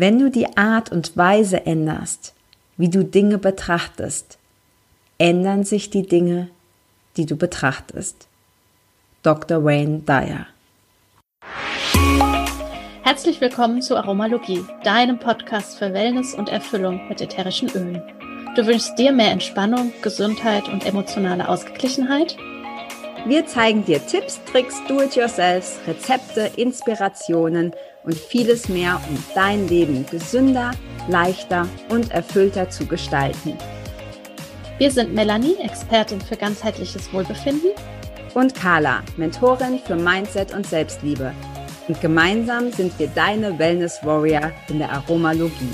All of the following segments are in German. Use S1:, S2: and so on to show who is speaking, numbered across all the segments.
S1: Wenn du die Art und Weise änderst, wie du Dinge betrachtest, ändern sich die Dinge, die du betrachtest. Dr. Wayne Dyer
S2: Herzlich willkommen zu Aromalogie, deinem Podcast für Wellness und Erfüllung mit ätherischen Ölen. Du wünschst dir mehr Entspannung, Gesundheit und emotionale Ausgeglichenheit?
S1: Wir zeigen dir Tipps, Tricks, Do-it-yourselfs, Rezepte, Inspirationen und vieles mehr, um dein Leben gesünder, leichter und erfüllter zu gestalten.
S2: Wir sind Melanie, Expertin für ganzheitliches Wohlbefinden.
S1: Und Carla, Mentorin für Mindset und Selbstliebe und gemeinsam sind wir deine Wellness Warrior in der Aromalogie.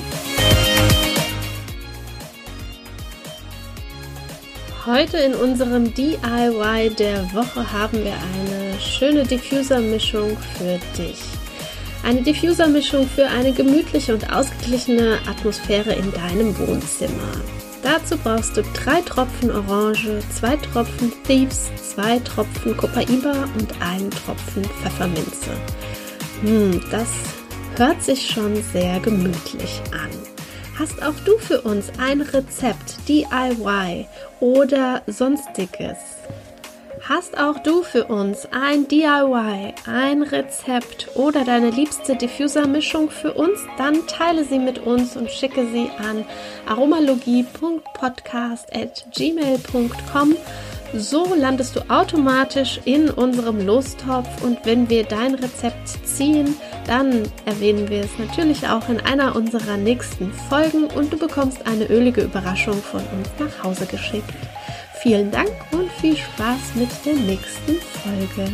S2: Heute in unserem DIY der Woche haben wir eine schöne Diffuser-Mischung für dich. Eine Diffuser-Mischung für eine gemütliche und ausgeglichene Atmosphäre in deinem Wohnzimmer. Dazu brauchst du drei Tropfen Orange, zwei Tropfen Thieves, zwei Tropfen Copaiba und einen Tropfen Pfefferminze. Hm, das hört sich schon sehr gemütlich an. Hast auch du für uns ein Rezept, DIY oder sonstiges? Hast auch du für uns ein DIY, ein Rezept oder deine liebste Diffuser-Mischung für uns? Dann teile sie mit uns und schicke sie an aromalogie.podcast.gmail.com so landest du automatisch in unserem Lostopf und wenn wir dein Rezept ziehen, dann erwähnen wir es natürlich auch in einer unserer nächsten Folgen und du bekommst eine ölige Überraschung von uns nach Hause geschickt. Vielen Dank und viel Spaß mit der nächsten Folge.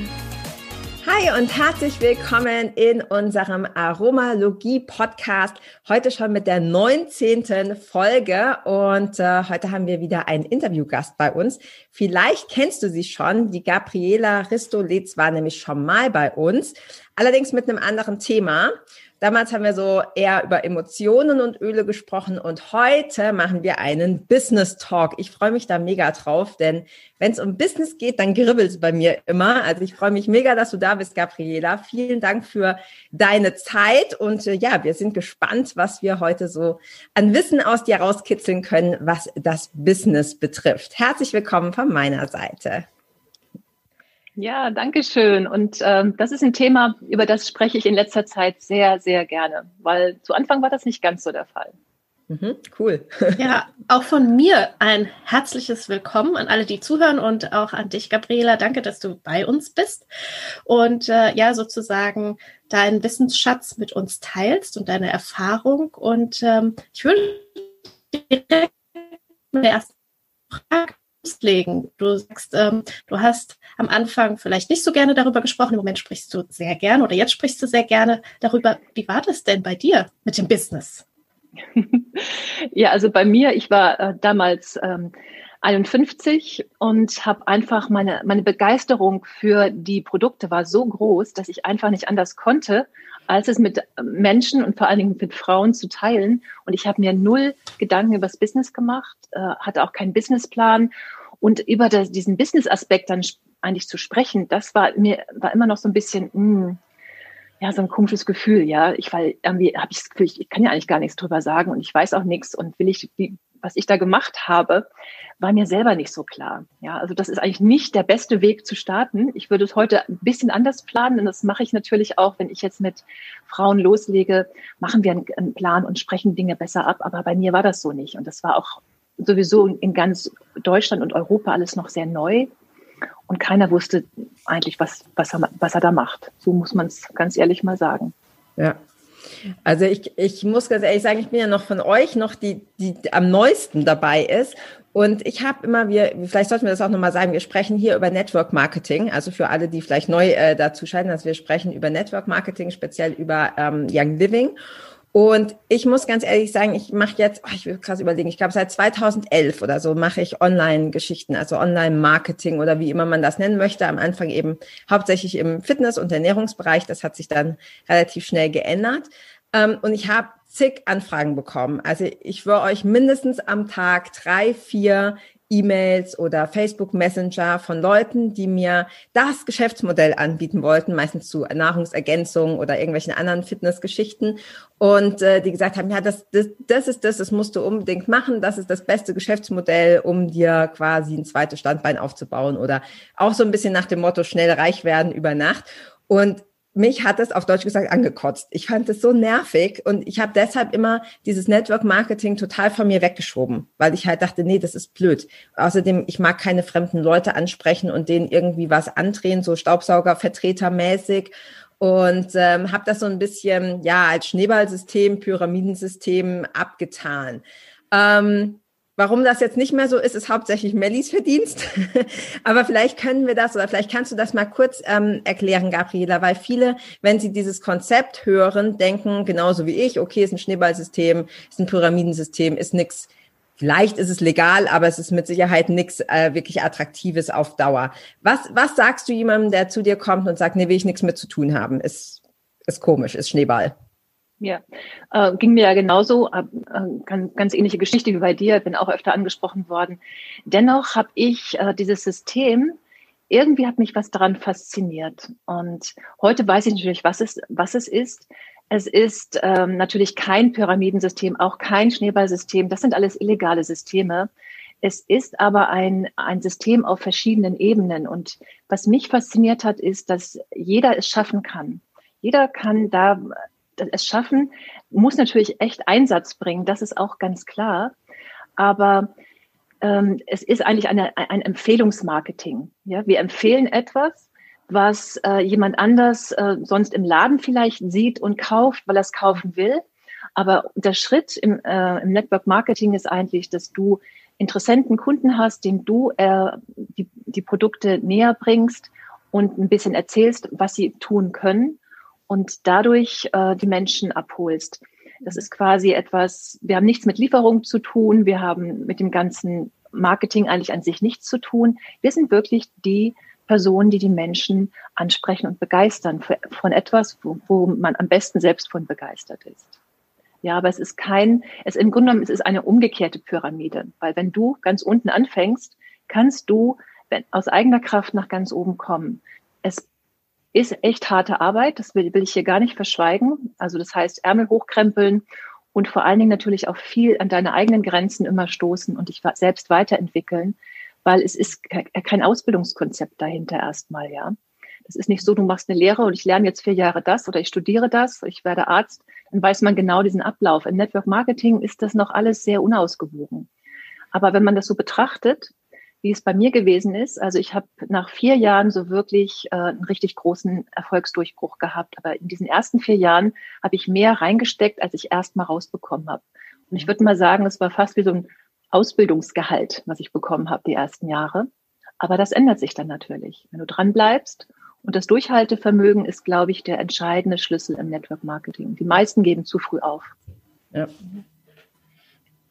S1: Hi und herzlich willkommen in unserem Aromalogie-Podcast. Heute schon mit der 19. Folge und äh, heute haben wir wieder einen Interviewgast bei uns. Vielleicht kennst du sie schon. Die Gabriela Ristolitz war nämlich schon mal bei uns, allerdings mit einem anderen Thema. Damals haben wir so eher über Emotionen und Öle gesprochen und heute machen wir einen Business Talk. Ich freue mich da mega drauf, denn wenn es um Business geht, dann gribbelt es bei mir immer. Also ich freue mich mega, dass du da bist, Gabriela. Vielen Dank für deine Zeit und äh, ja, wir sind gespannt, was wir heute so an Wissen aus dir rauskitzeln können, was das Business betrifft. Herzlich willkommen von meiner Seite.
S3: Ja, danke schön. Und ähm, das ist ein Thema, über das spreche ich in letzter Zeit sehr, sehr gerne, weil zu Anfang war das nicht ganz so der Fall.
S2: Mhm, cool. ja, auch von mir ein herzliches Willkommen an alle, die zuhören und auch an dich, Gabriela. Danke, dass du bei uns bist und äh, ja, sozusagen deinen Wissensschatz mit uns teilst und deine Erfahrung. Und ähm, ich würde direkt mit der ersten Frage legen. Du sagst, ähm, du hast am Anfang vielleicht nicht so gerne darüber gesprochen, im Moment sprichst du sehr gerne oder jetzt sprichst du sehr gerne darüber. Wie war das denn bei dir mit dem Business?
S3: ja, also bei mir, ich war äh, damals ähm, 51 und habe einfach meine, meine Begeisterung für die Produkte war so groß, dass ich einfach nicht anders konnte, als es mit Menschen und vor allen Dingen mit Frauen zu teilen. Und ich habe mir null Gedanken über das Business gemacht, äh, hatte auch keinen Businessplan. Und über das, diesen Business-Aspekt dann eigentlich zu sprechen, das war mir war immer noch so ein bisschen, mh, hm, ja, so ein komisches Gefühl, ja. Ich weil irgendwie habe ich das Gefühl, ich kann ja eigentlich gar nichts drüber sagen und ich weiß auch nichts und will ich, wie, was ich da gemacht habe, war mir selber nicht so klar. Ja, also das ist eigentlich nicht der beste Weg zu starten. Ich würde es heute ein bisschen anders planen, und das mache ich natürlich auch, wenn ich jetzt mit Frauen loslege, machen wir einen Plan und sprechen Dinge besser ab. Aber bei mir war das so nicht. Und das war auch sowieso in ganz Deutschland und Europa alles noch sehr neu und keiner wusste eigentlich, was, was, er, was er da macht. So muss man es ganz ehrlich mal sagen.
S1: Ja. Also ich, ich muss ganz ehrlich sagen, ich bin ja noch von euch noch die, die am neuesten dabei ist. Und ich habe immer, wir, vielleicht sollten wir das auch nochmal sagen, wir sprechen hier über Network Marketing, also für alle, die vielleicht neu äh, dazu scheinen, dass wir sprechen über Network Marketing, speziell über ähm, Young Living. Und ich muss ganz ehrlich sagen, ich mache jetzt, oh, ich will krass überlegen, ich glaube seit 2011 oder so mache ich Online-Geschichten, also Online-Marketing oder wie immer man das nennen möchte. Am Anfang eben hauptsächlich im Fitness- und Ernährungsbereich. Das hat sich dann relativ schnell geändert. Ähm, und ich habe zig Anfragen bekommen. Also ich würde euch mindestens am Tag drei, vier E-Mails oder Facebook Messenger von Leuten, die mir das Geschäftsmodell anbieten wollten, meistens zu Nahrungsergänzung oder irgendwelchen anderen Fitnessgeschichten. Und äh, die gesagt haben, ja, das, das, das ist das, das musst du unbedingt machen, das ist das beste Geschäftsmodell, um dir quasi ein zweites Standbein aufzubauen oder auch so ein bisschen nach dem Motto schnell reich werden über Nacht. Und mich hat es auf Deutsch gesagt angekotzt. Ich fand es so nervig und ich habe deshalb immer dieses Network Marketing total von mir weggeschoben, weil ich halt dachte, nee, das ist blöd. Außerdem, ich mag keine fremden Leute ansprechen und denen irgendwie was andrehen, so Staubsaugervertretermäßig und ähm, habe das so ein bisschen ja als Schneeballsystem, Pyramidensystem abgetan. Ähm, Warum das jetzt nicht mehr so ist, ist hauptsächlich Mellis Verdienst. Aber vielleicht können wir das oder vielleicht kannst du das mal kurz ähm, erklären, Gabriela, weil viele, wenn sie dieses Konzept hören, denken genauso wie ich, okay, ist ein Schneeballsystem, ist ein Pyramidensystem, ist nix. Vielleicht ist es legal, aber es ist mit Sicherheit nichts äh, wirklich Attraktives auf Dauer. Was, was sagst du jemandem, der zu dir kommt und sagt, nee, will ich nichts mit zu tun haben? Ist, ist komisch, ist Schneeball.
S3: Ja, äh, ging mir ja genauso, äh, ganz, ganz ähnliche Geschichte wie bei dir, bin auch öfter angesprochen worden. Dennoch habe ich äh, dieses System, irgendwie hat mich was daran fasziniert. Und heute weiß ich natürlich, was es, was es ist. Es ist ähm, natürlich kein Pyramidensystem, auch kein Schneeballsystem. Das sind alles illegale Systeme. Es ist aber ein, ein System auf verschiedenen Ebenen. Und was mich fasziniert hat, ist, dass jeder es schaffen kann. Jeder kann da es schaffen, muss natürlich echt Einsatz bringen, das ist auch ganz klar. Aber ähm, es ist eigentlich eine, ein Empfehlungsmarketing. Ja? Wir empfehlen etwas, was äh, jemand anders äh, sonst im Laden vielleicht sieht und kauft, weil er es kaufen will. Aber der Schritt im, äh, im Network Marketing ist eigentlich, dass du interessenten Kunden hast, dem du äh, die, die Produkte näher bringst und ein bisschen erzählst, was sie tun können und dadurch äh, die Menschen abholst. Das ist quasi etwas, wir haben nichts mit Lieferung zu tun, wir haben mit dem ganzen Marketing eigentlich an sich nichts zu tun. Wir sind wirklich die Personen, die die Menschen ansprechen und begeistern für, von etwas, wo, wo man am besten selbst von begeistert ist. Ja, aber es ist kein, es im Grunde genommen es ist eine umgekehrte Pyramide, weil wenn du ganz unten anfängst, kannst du aus eigener Kraft nach ganz oben kommen. Es ist echt harte Arbeit, das will, will ich hier gar nicht verschweigen. Also das heißt Ärmel hochkrempeln und vor allen Dingen natürlich auch viel an deine eigenen Grenzen immer stoßen und dich selbst weiterentwickeln, weil es ist kein Ausbildungskonzept dahinter erstmal, ja. Das ist nicht so, du machst eine Lehre und ich lerne jetzt vier Jahre das oder ich studiere das, ich werde Arzt, dann weiß man genau diesen Ablauf. Im Network Marketing ist das noch alles sehr unausgewogen. Aber wenn man das so betrachtet, wie es bei mir gewesen ist. Also ich habe nach vier Jahren so wirklich äh, einen richtig großen Erfolgsdurchbruch gehabt. Aber in diesen ersten vier Jahren habe ich mehr reingesteckt, als ich erst mal rausbekommen habe. Und ich würde mal sagen, es war fast wie so ein Ausbildungsgehalt, was ich bekommen habe die ersten Jahre. Aber das ändert sich dann natürlich. Wenn du dran bleibst und das Durchhaltevermögen ist, glaube ich, der entscheidende Schlüssel im Network Marketing. Die meisten geben zu früh auf.
S2: Ja.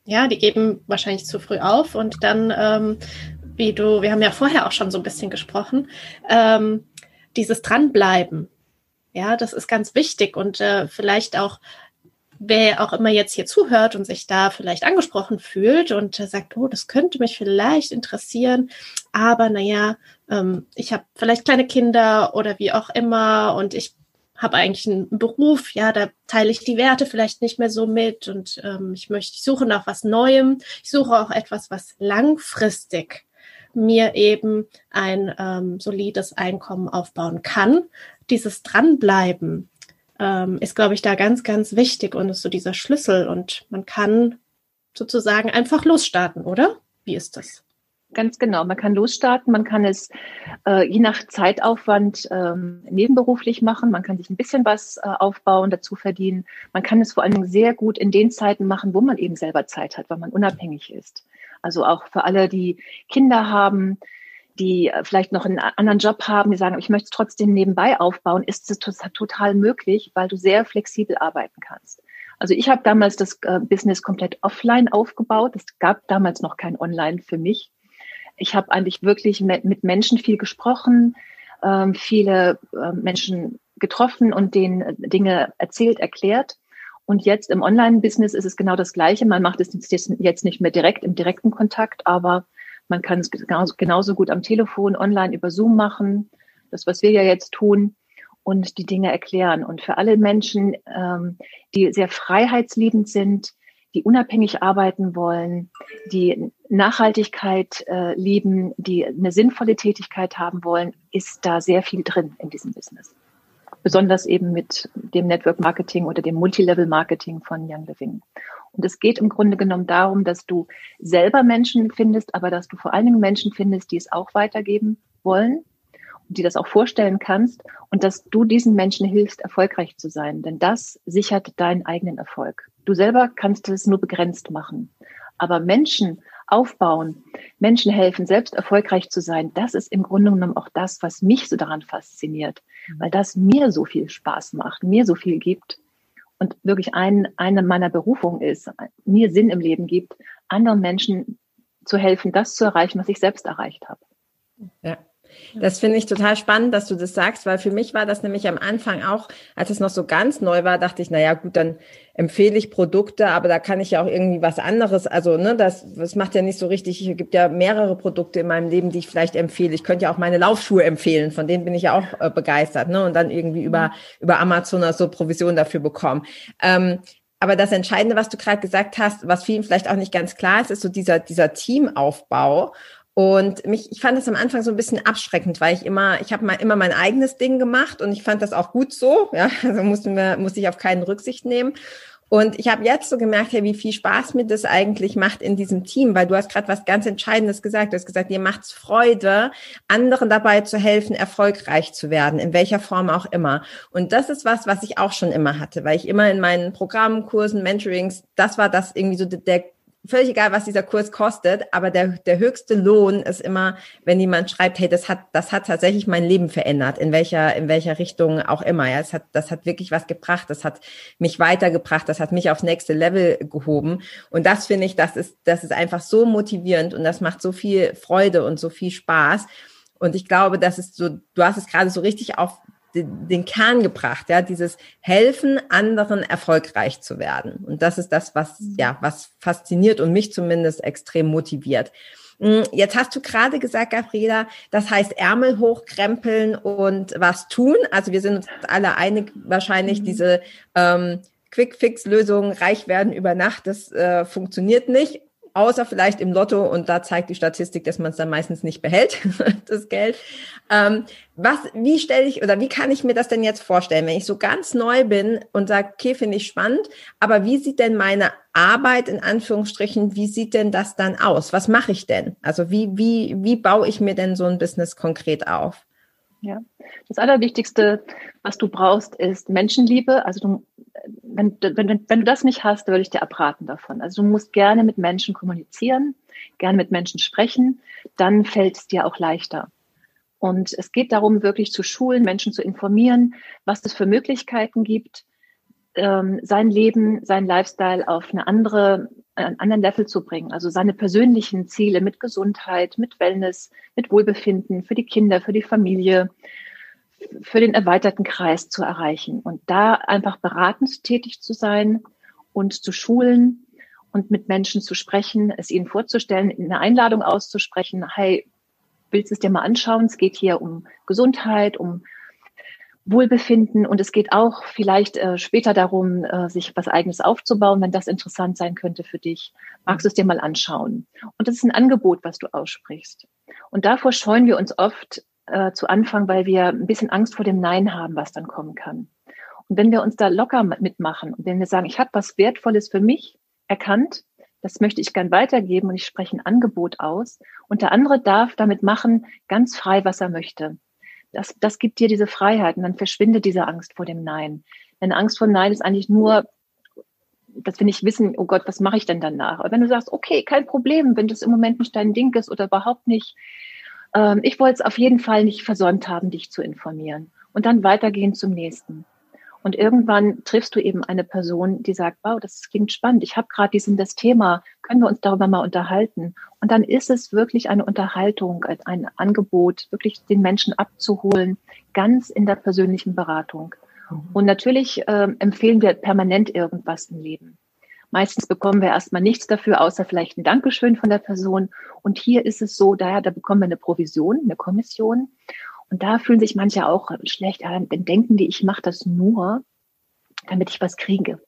S2: Ja, die geben wahrscheinlich zu früh auf und dann ähm, wie du, wir haben ja vorher auch schon so ein bisschen gesprochen, ähm, dieses Dranbleiben. Ja, das ist ganz wichtig und äh, vielleicht auch, wer auch immer jetzt hier zuhört und sich da vielleicht angesprochen fühlt und äh, sagt, oh, das könnte mich vielleicht interessieren, aber naja, ähm, ich habe vielleicht kleine Kinder oder wie auch immer und ich habe eigentlich einen Beruf, ja, da teile ich die Werte vielleicht nicht mehr so mit und ähm, ich möchte, ich suche nach was Neuem, ich suche auch etwas, was langfristig mir eben ein ähm, solides Einkommen aufbauen kann. Dieses Dranbleiben ähm, ist, glaube ich, da ganz, ganz wichtig und ist so dieser Schlüssel und man kann sozusagen einfach losstarten, oder? Wie ist das?
S3: Ganz genau. Man kann losstarten, man kann es äh, je nach Zeitaufwand ähm, nebenberuflich machen, man kann sich ein bisschen was äh, aufbauen, dazu verdienen. Man kann es vor allen Dingen sehr gut in den Zeiten machen, wo man eben selber Zeit hat, weil man unabhängig ist. Also auch für alle, die Kinder haben, die äh, vielleicht noch einen anderen Job haben, die sagen, ich möchte es trotzdem nebenbei aufbauen, ist es total möglich, weil du sehr flexibel arbeiten kannst. Also ich habe damals das äh, Business komplett offline aufgebaut. Es gab damals noch kein Online für mich. Ich habe eigentlich wirklich mit Menschen viel gesprochen, ähm, viele äh, Menschen getroffen und denen Dinge erzählt, erklärt. Und jetzt im Online-Business ist es genau das Gleiche. Man macht es jetzt nicht mehr direkt im direkten Kontakt, aber Man kann es genauso, gut am Telefon, online über Zoom machen. Das, was wir ja jetzt tun und die Dinge erklären. Und für alle Menschen, ähm, die sehr freiheitsliebend sind, die unabhängig arbeiten wollen, die Nachhaltigkeit äh, lieben, die eine sinnvolle Tätigkeit haben wollen, ist da sehr viel drin in diesem Business. Besonders eben mit dem Network Marketing oder dem Multilevel Marketing von Young Living. Und es geht im Grunde genommen darum, dass du selber Menschen findest, aber dass du vor allen Dingen Menschen findest, die es auch weitergeben wollen die das auch vorstellen kannst und dass du diesen Menschen hilfst, erfolgreich zu sein. Denn das sichert deinen eigenen Erfolg. Du selber kannst es nur begrenzt machen. Aber Menschen aufbauen, Menschen helfen, selbst erfolgreich zu sein, das ist im Grunde genommen auch das, was mich so daran fasziniert, weil das mir so viel Spaß macht, mir so viel gibt und wirklich ein, eine meiner Berufungen ist, mir Sinn im Leben gibt, anderen Menschen zu helfen, das zu erreichen, was ich selbst erreicht habe.
S1: Ja. Das finde ich total spannend, dass du das sagst, weil für mich war das nämlich am Anfang auch, als es noch so ganz neu war, dachte ich, na ja, gut, dann empfehle ich Produkte, aber da kann ich ja auch irgendwie was anderes. Also, ne, das, das macht ja nicht so richtig. Es gibt ja mehrere Produkte in meinem Leben, die ich vielleicht empfehle. Ich könnte ja auch meine Laufschuhe empfehlen, von denen bin ich ja auch äh, begeistert, ne, und dann irgendwie über, mhm. über Amazon oder so Provision dafür bekommen. Ähm, aber das Entscheidende, was du gerade gesagt hast, was vielen vielleicht auch nicht ganz klar ist, ist so dieser, dieser Teamaufbau. Und mich, ich fand das am Anfang so ein bisschen abschreckend, weil ich immer, ich habe mal immer mein eigenes Ding gemacht und ich fand das auch gut so. Ja, also mussten wir, musste ich auf keinen Rücksicht nehmen. Und ich habe jetzt so gemerkt, hey, wie viel Spaß mir das eigentlich macht in diesem Team, weil du hast gerade was ganz Entscheidendes gesagt. Du hast gesagt, dir macht's Freude, anderen dabei zu helfen, erfolgreich zu werden, in welcher Form auch immer. Und das ist was, was ich auch schon immer hatte, weil ich immer in meinen Programmen, Kursen, Mentorings, das war das irgendwie so der völlig egal, was dieser Kurs kostet, aber der, der höchste Lohn ist immer, wenn jemand schreibt, hey, das hat, das hat tatsächlich mein Leben verändert, in welcher, in welcher Richtung auch immer. Ja, es hat, das hat wirklich was gebracht, das hat mich weitergebracht, das hat mich aufs nächste Level gehoben. Und das finde ich, das ist, das ist einfach so motivierend und das macht so viel Freude und so viel Spaß. Und ich glaube, das ist so, du hast es gerade so richtig auf den, Kern gebracht, ja, dieses Helfen, anderen erfolgreich zu werden. Und das ist das, was, mhm. ja, was fasziniert und mich zumindest extrem motiviert. Mm, jetzt hast du gerade gesagt, Gabriela, das heißt Ärmel hochkrempeln und was tun. Also wir sind uns alle einig, wahrscheinlich mhm. diese ähm, Quick-Fix-Lösung, reich werden über Nacht, das äh, funktioniert nicht außer vielleicht im Lotto und da zeigt die Statistik, dass man es dann meistens nicht behält, das Geld. Ähm, was, wie stelle ich oder wie kann ich mir das denn jetzt vorstellen, wenn ich so ganz neu bin und sage, okay, finde ich spannend, aber wie sieht denn meine Arbeit in Anführungsstrichen, wie sieht denn das dann aus? Was mache ich denn? Also wie, wie, wie baue ich mir denn so ein Business konkret auf?
S3: Ja, das Allerwichtigste, was du brauchst, ist Menschenliebe. Also du, wenn, wenn, wenn du das nicht hast, würde ich dir abraten davon. Also du musst gerne mit Menschen kommunizieren, gerne mit Menschen sprechen, dann fällt es dir auch leichter. Und es geht darum, wirklich zu schulen, Menschen zu informieren, was es für Möglichkeiten gibt, ähm, sein Leben, sein Lifestyle auf eine andere einen anderen Level zu bringen. Also seine persönlichen Ziele mit Gesundheit, mit Wellness, mit Wohlbefinden für die Kinder, für die Familie, für den erweiterten Kreis zu erreichen. Und da einfach beratend tätig zu sein und zu schulen und mit Menschen zu sprechen, es ihnen vorzustellen, eine Einladung auszusprechen, hey, willst du es dir mal anschauen? Es geht hier um Gesundheit, um Wohlbefinden und es geht auch vielleicht äh, später darum, äh, sich was eigenes aufzubauen, wenn das interessant sein könnte für dich. Magst du es dir mal anschauen? Und das ist ein Angebot, was du aussprichst. Und davor scheuen wir uns oft äh, zu Anfang, weil wir ein bisschen Angst vor dem Nein haben, was dann kommen kann. Und wenn wir uns da locker mitmachen und wenn wir sagen, ich habe was Wertvolles für mich erkannt, das möchte ich gern weitergeben und ich spreche ein Angebot aus und der andere darf damit machen, ganz frei, was er möchte das, das gibt dir diese Freiheit und dann verschwindet diese Angst vor dem Nein. Denn Angst vor Nein ist eigentlich nur, dass wir nicht wissen, oh Gott, was mache ich denn danach? Aber wenn du sagst, okay, kein Problem, wenn das im Moment nicht dein Ding ist oder überhaupt nicht, ähm, ich wollte es auf jeden Fall nicht versäumt haben, dich zu informieren und dann weitergehen zum nächsten. Und irgendwann triffst du eben eine Person, die sagt, wow, das klingt spannend. Ich habe gerade diesen das Thema, können wir uns darüber mal unterhalten? Und dann ist es wirklich eine Unterhaltung, ein Angebot, wirklich den Menschen abzuholen, ganz in der persönlichen Beratung. Mhm. Und natürlich äh, empfehlen wir permanent irgendwas im Leben. Meistens bekommen wir erstmal nichts dafür, außer vielleicht ein Dankeschön von der Person. Und hier ist es so, daher, da bekommen wir eine Provision, eine Kommission. Und da fühlen sich manche auch schlecht, dann denken die, ich mache das nur, damit ich was kriege.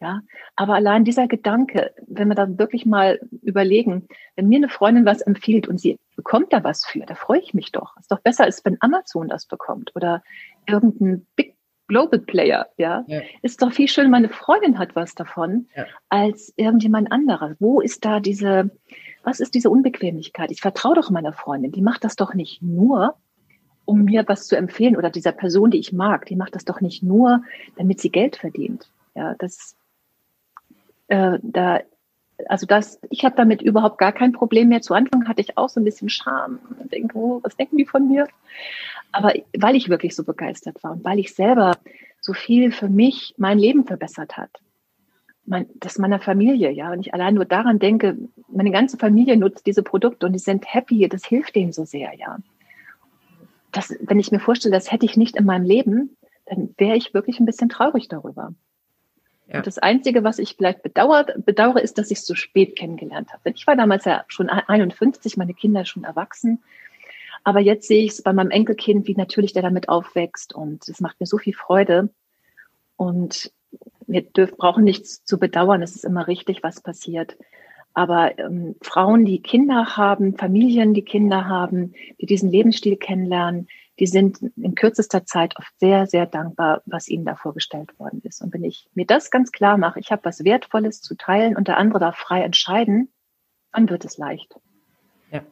S3: Ja, aber allein dieser Gedanke, wenn wir da wirklich mal überlegen, wenn mir eine Freundin was empfiehlt und sie bekommt da was für, da freue ich mich doch. Ist doch besser, als wenn Amazon das bekommt oder irgendein Big Global Player, ja? ja. Ist doch viel schön, meine Freundin hat was davon, ja. als irgendjemand anderer. Wo ist da diese, was ist diese Unbequemlichkeit? Ich vertraue doch meiner Freundin, die macht das doch nicht nur, um mir was zu empfehlen oder dieser Person, die ich mag, die macht das doch nicht nur, damit sie Geld verdient. Ja, das äh, da, also das, ich habe damit überhaupt gar kein Problem mehr. Zu Anfang hatte ich auch so ein bisschen Scham und denke, oh, was denken die von mir? Aber weil ich wirklich so begeistert war und weil ich selber so viel für mich mein Leben verbessert hat, mein, das meiner Familie, ja, und ich allein nur daran denke, meine ganze Familie nutzt diese Produkte und die sind happy, das hilft denen so sehr, ja. Das, wenn ich mir vorstelle, das hätte ich nicht in meinem Leben, dann wäre ich wirklich ein bisschen traurig darüber. Ja. Und das Einzige, was ich vielleicht bedauert, bedauere, ist, dass ich es so spät kennengelernt habe. Ich war damals ja schon 51, meine Kinder schon erwachsen. Aber jetzt sehe ich es bei meinem Enkelkind, wie natürlich der damit aufwächst. Und es macht mir so viel Freude. Und wir dürfen, brauchen nichts zu bedauern. Es ist immer richtig, was passiert. Aber ähm, Frauen, die Kinder haben, Familien, die Kinder haben, die diesen Lebensstil kennenlernen, die sind in kürzester Zeit oft sehr, sehr dankbar, was ihnen da vorgestellt worden ist. Und wenn ich mir das ganz klar mache, ich habe was Wertvolles zu teilen und der andere darf frei entscheiden, dann wird es leicht.
S2: Ja,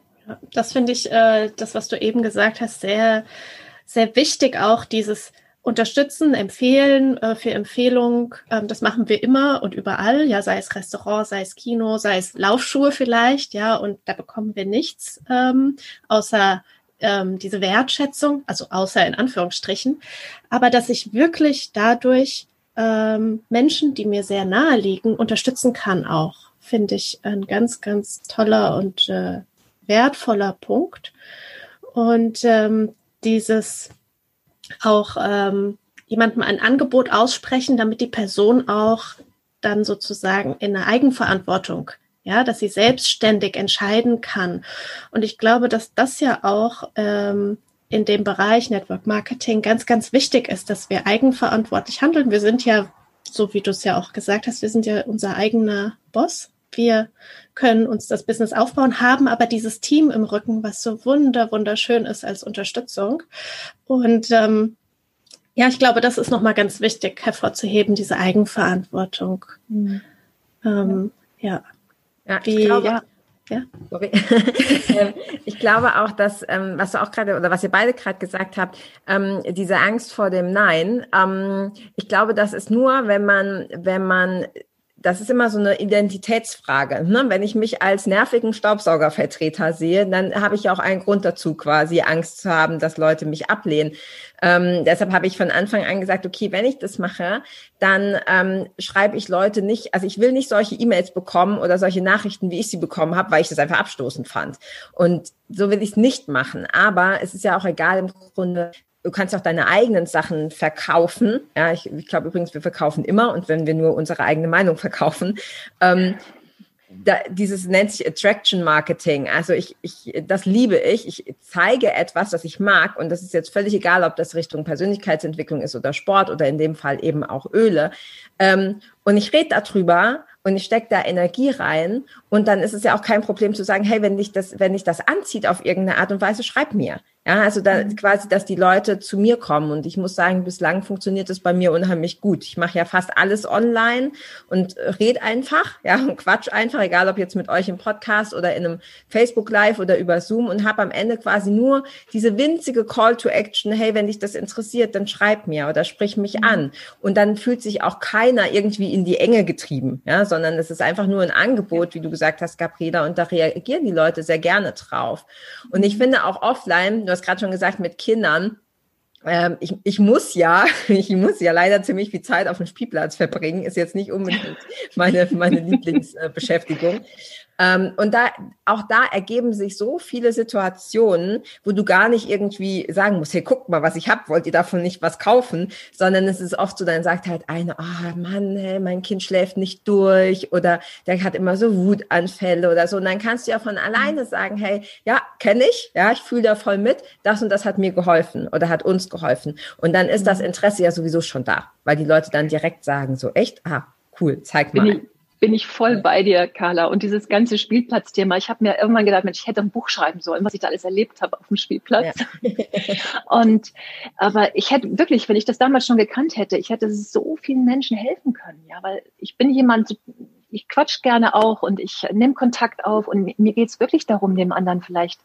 S2: das finde ich, äh, das, was du eben gesagt hast, sehr, sehr wichtig auch, dieses Unterstützen, empfehlen äh, für Empfehlung. Ähm, das machen wir immer und überall, ja, sei es Restaurant, sei es Kino, sei es Laufschuhe vielleicht, ja, und da bekommen wir nichts ähm, außer ähm, diese Wertschätzung, also außer in Anführungsstrichen, aber dass ich wirklich dadurch ähm, Menschen, die mir sehr nahe liegen, unterstützen kann auch, finde ich ein ganz, ganz toller und äh, wertvoller Punkt. Und ähm, dieses auch ähm, jemandem ein Angebot aussprechen, damit die Person auch dann sozusagen in eine Eigenverantwortung ja, dass sie selbstständig entscheiden kann. Und ich glaube, dass das ja auch ähm, in dem Bereich Network Marketing ganz, ganz wichtig ist, dass wir eigenverantwortlich handeln. Wir sind ja, so wie du es ja auch gesagt hast, wir sind ja unser eigener Boss. Wir können uns das Business aufbauen, haben aber dieses Team im Rücken, was so wunder, wunderschön ist als Unterstützung. Und ähm, ja, ich glaube, das ist nochmal ganz wichtig hervorzuheben, diese Eigenverantwortung. Mhm. Ähm, ja.
S1: Ja, ich glaube, ja. Ja. Sorry. Ähm, ich glaube auch, dass, ähm, was du auch gerade oder was ihr beide gerade gesagt habt, ähm, diese Angst vor dem Nein, ich glaube, das ist nur, wenn man, wenn man das ist immer so eine Identitätsfrage. Ne? Wenn ich mich als nervigen Staubsaugervertreter sehe, dann habe ich auch einen Grund dazu, quasi Angst zu haben, dass Leute mich ablehnen. Ähm, deshalb habe ich von Anfang an gesagt, okay, wenn ich das mache, dann ähm, schreibe ich Leute nicht, also ich will nicht solche E-Mails bekommen oder solche Nachrichten, wie ich sie bekommen habe, weil ich das einfach abstoßend fand. Und so will ich es nicht machen. Aber es ist ja auch egal im Grunde, du kannst auch deine eigenen Sachen verkaufen. Ja, ich, ich glaube übrigens, wir verkaufen immer und wenn wir nur unsere eigene Meinung verkaufen. Ähm, da, dieses nennt sich Attraction Marketing. Also ich, ich, das liebe ich. Ich zeige etwas, das ich mag. Und das ist jetzt völlig egal, ob das Richtung Persönlichkeitsentwicklung ist oder Sport oder in dem Fall eben auch Öle. Ähm, und ich rede darüber und ich stecke da Energie rein. Und dann ist es ja auch kein Problem zu sagen, hey, wenn dich das, wenn dich das anzieht auf irgendeine Art und Weise, schreib mir. Ja, also da mhm. quasi, dass die Leute zu mir kommen. Und ich muss sagen, bislang funktioniert das bei mir unheimlich gut. Ich mache ja fast alles online und red einfach, ja, und quatsch einfach, egal ob jetzt mit euch im Podcast oder in einem Facebook Live oder über Zoom und habe am Ende quasi nur diese winzige Call to Action, hey, wenn dich das interessiert, dann schreib mir oder sprich mich mhm. an. Und dann fühlt sich auch keiner irgendwie in die Enge getrieben, ja, sondern es ist einfach nur ein Angebot, wie du gesagt hast, Gabriela, und da reagieren die Leute sehr gerne drauf. Und ich mhm. finde auch offline, hast gerade schon gesagt, mit Kindern, ähm, ich, ich muss ja, ich muss ja leider ziemlich viel Zeit auf dem Spielplatz verbringen, ist jetzt nicht unbedingt meine, meine Lieblingsbeschäftigung. Ähm, und da, auch da ergeben sich so viele Situationen, wo du gar nicht irgendwie sagen musst, hey, guck mal, was ich hab, wollt ihr davon nicht was kaufen, sondern es ist oft so, dann sagt halt einer, oh Mann, hey, mein Kind schläft nicht durch oder der hat immer so Wutanfälle oder so. Und dann kannst du ja von alleine sagen, hey, ja, kenne ich, ja, ich fühle da voll mit, das und das hat mir geholfen oder hat uns geholfen. Und dann ist das mhm. Interesse ja sowieso schon da, weil die Leute dann direkt sagen, so echt, ah, cool, zeig mal.
S3: Bin ich, bin ich voll bei dir, Carla. Und dieses ganze Spielplatzthema, ich habe mir irgendwann gedacht, Mensch, ich hätte ein Buch schreiben sollen, was ich da alles erlebt habe auf dem Spielplatz. Ja. und aber ich hätte wirklich, wenn ich das damals schon gekannt hätte, ich hätte so vielen Menschen helfen können, ja, weil ich bin jemand, ich quatsch gerne auch und ich nehme Kontakt auf und mir geht's wirklich darum, dem anderen vielleicht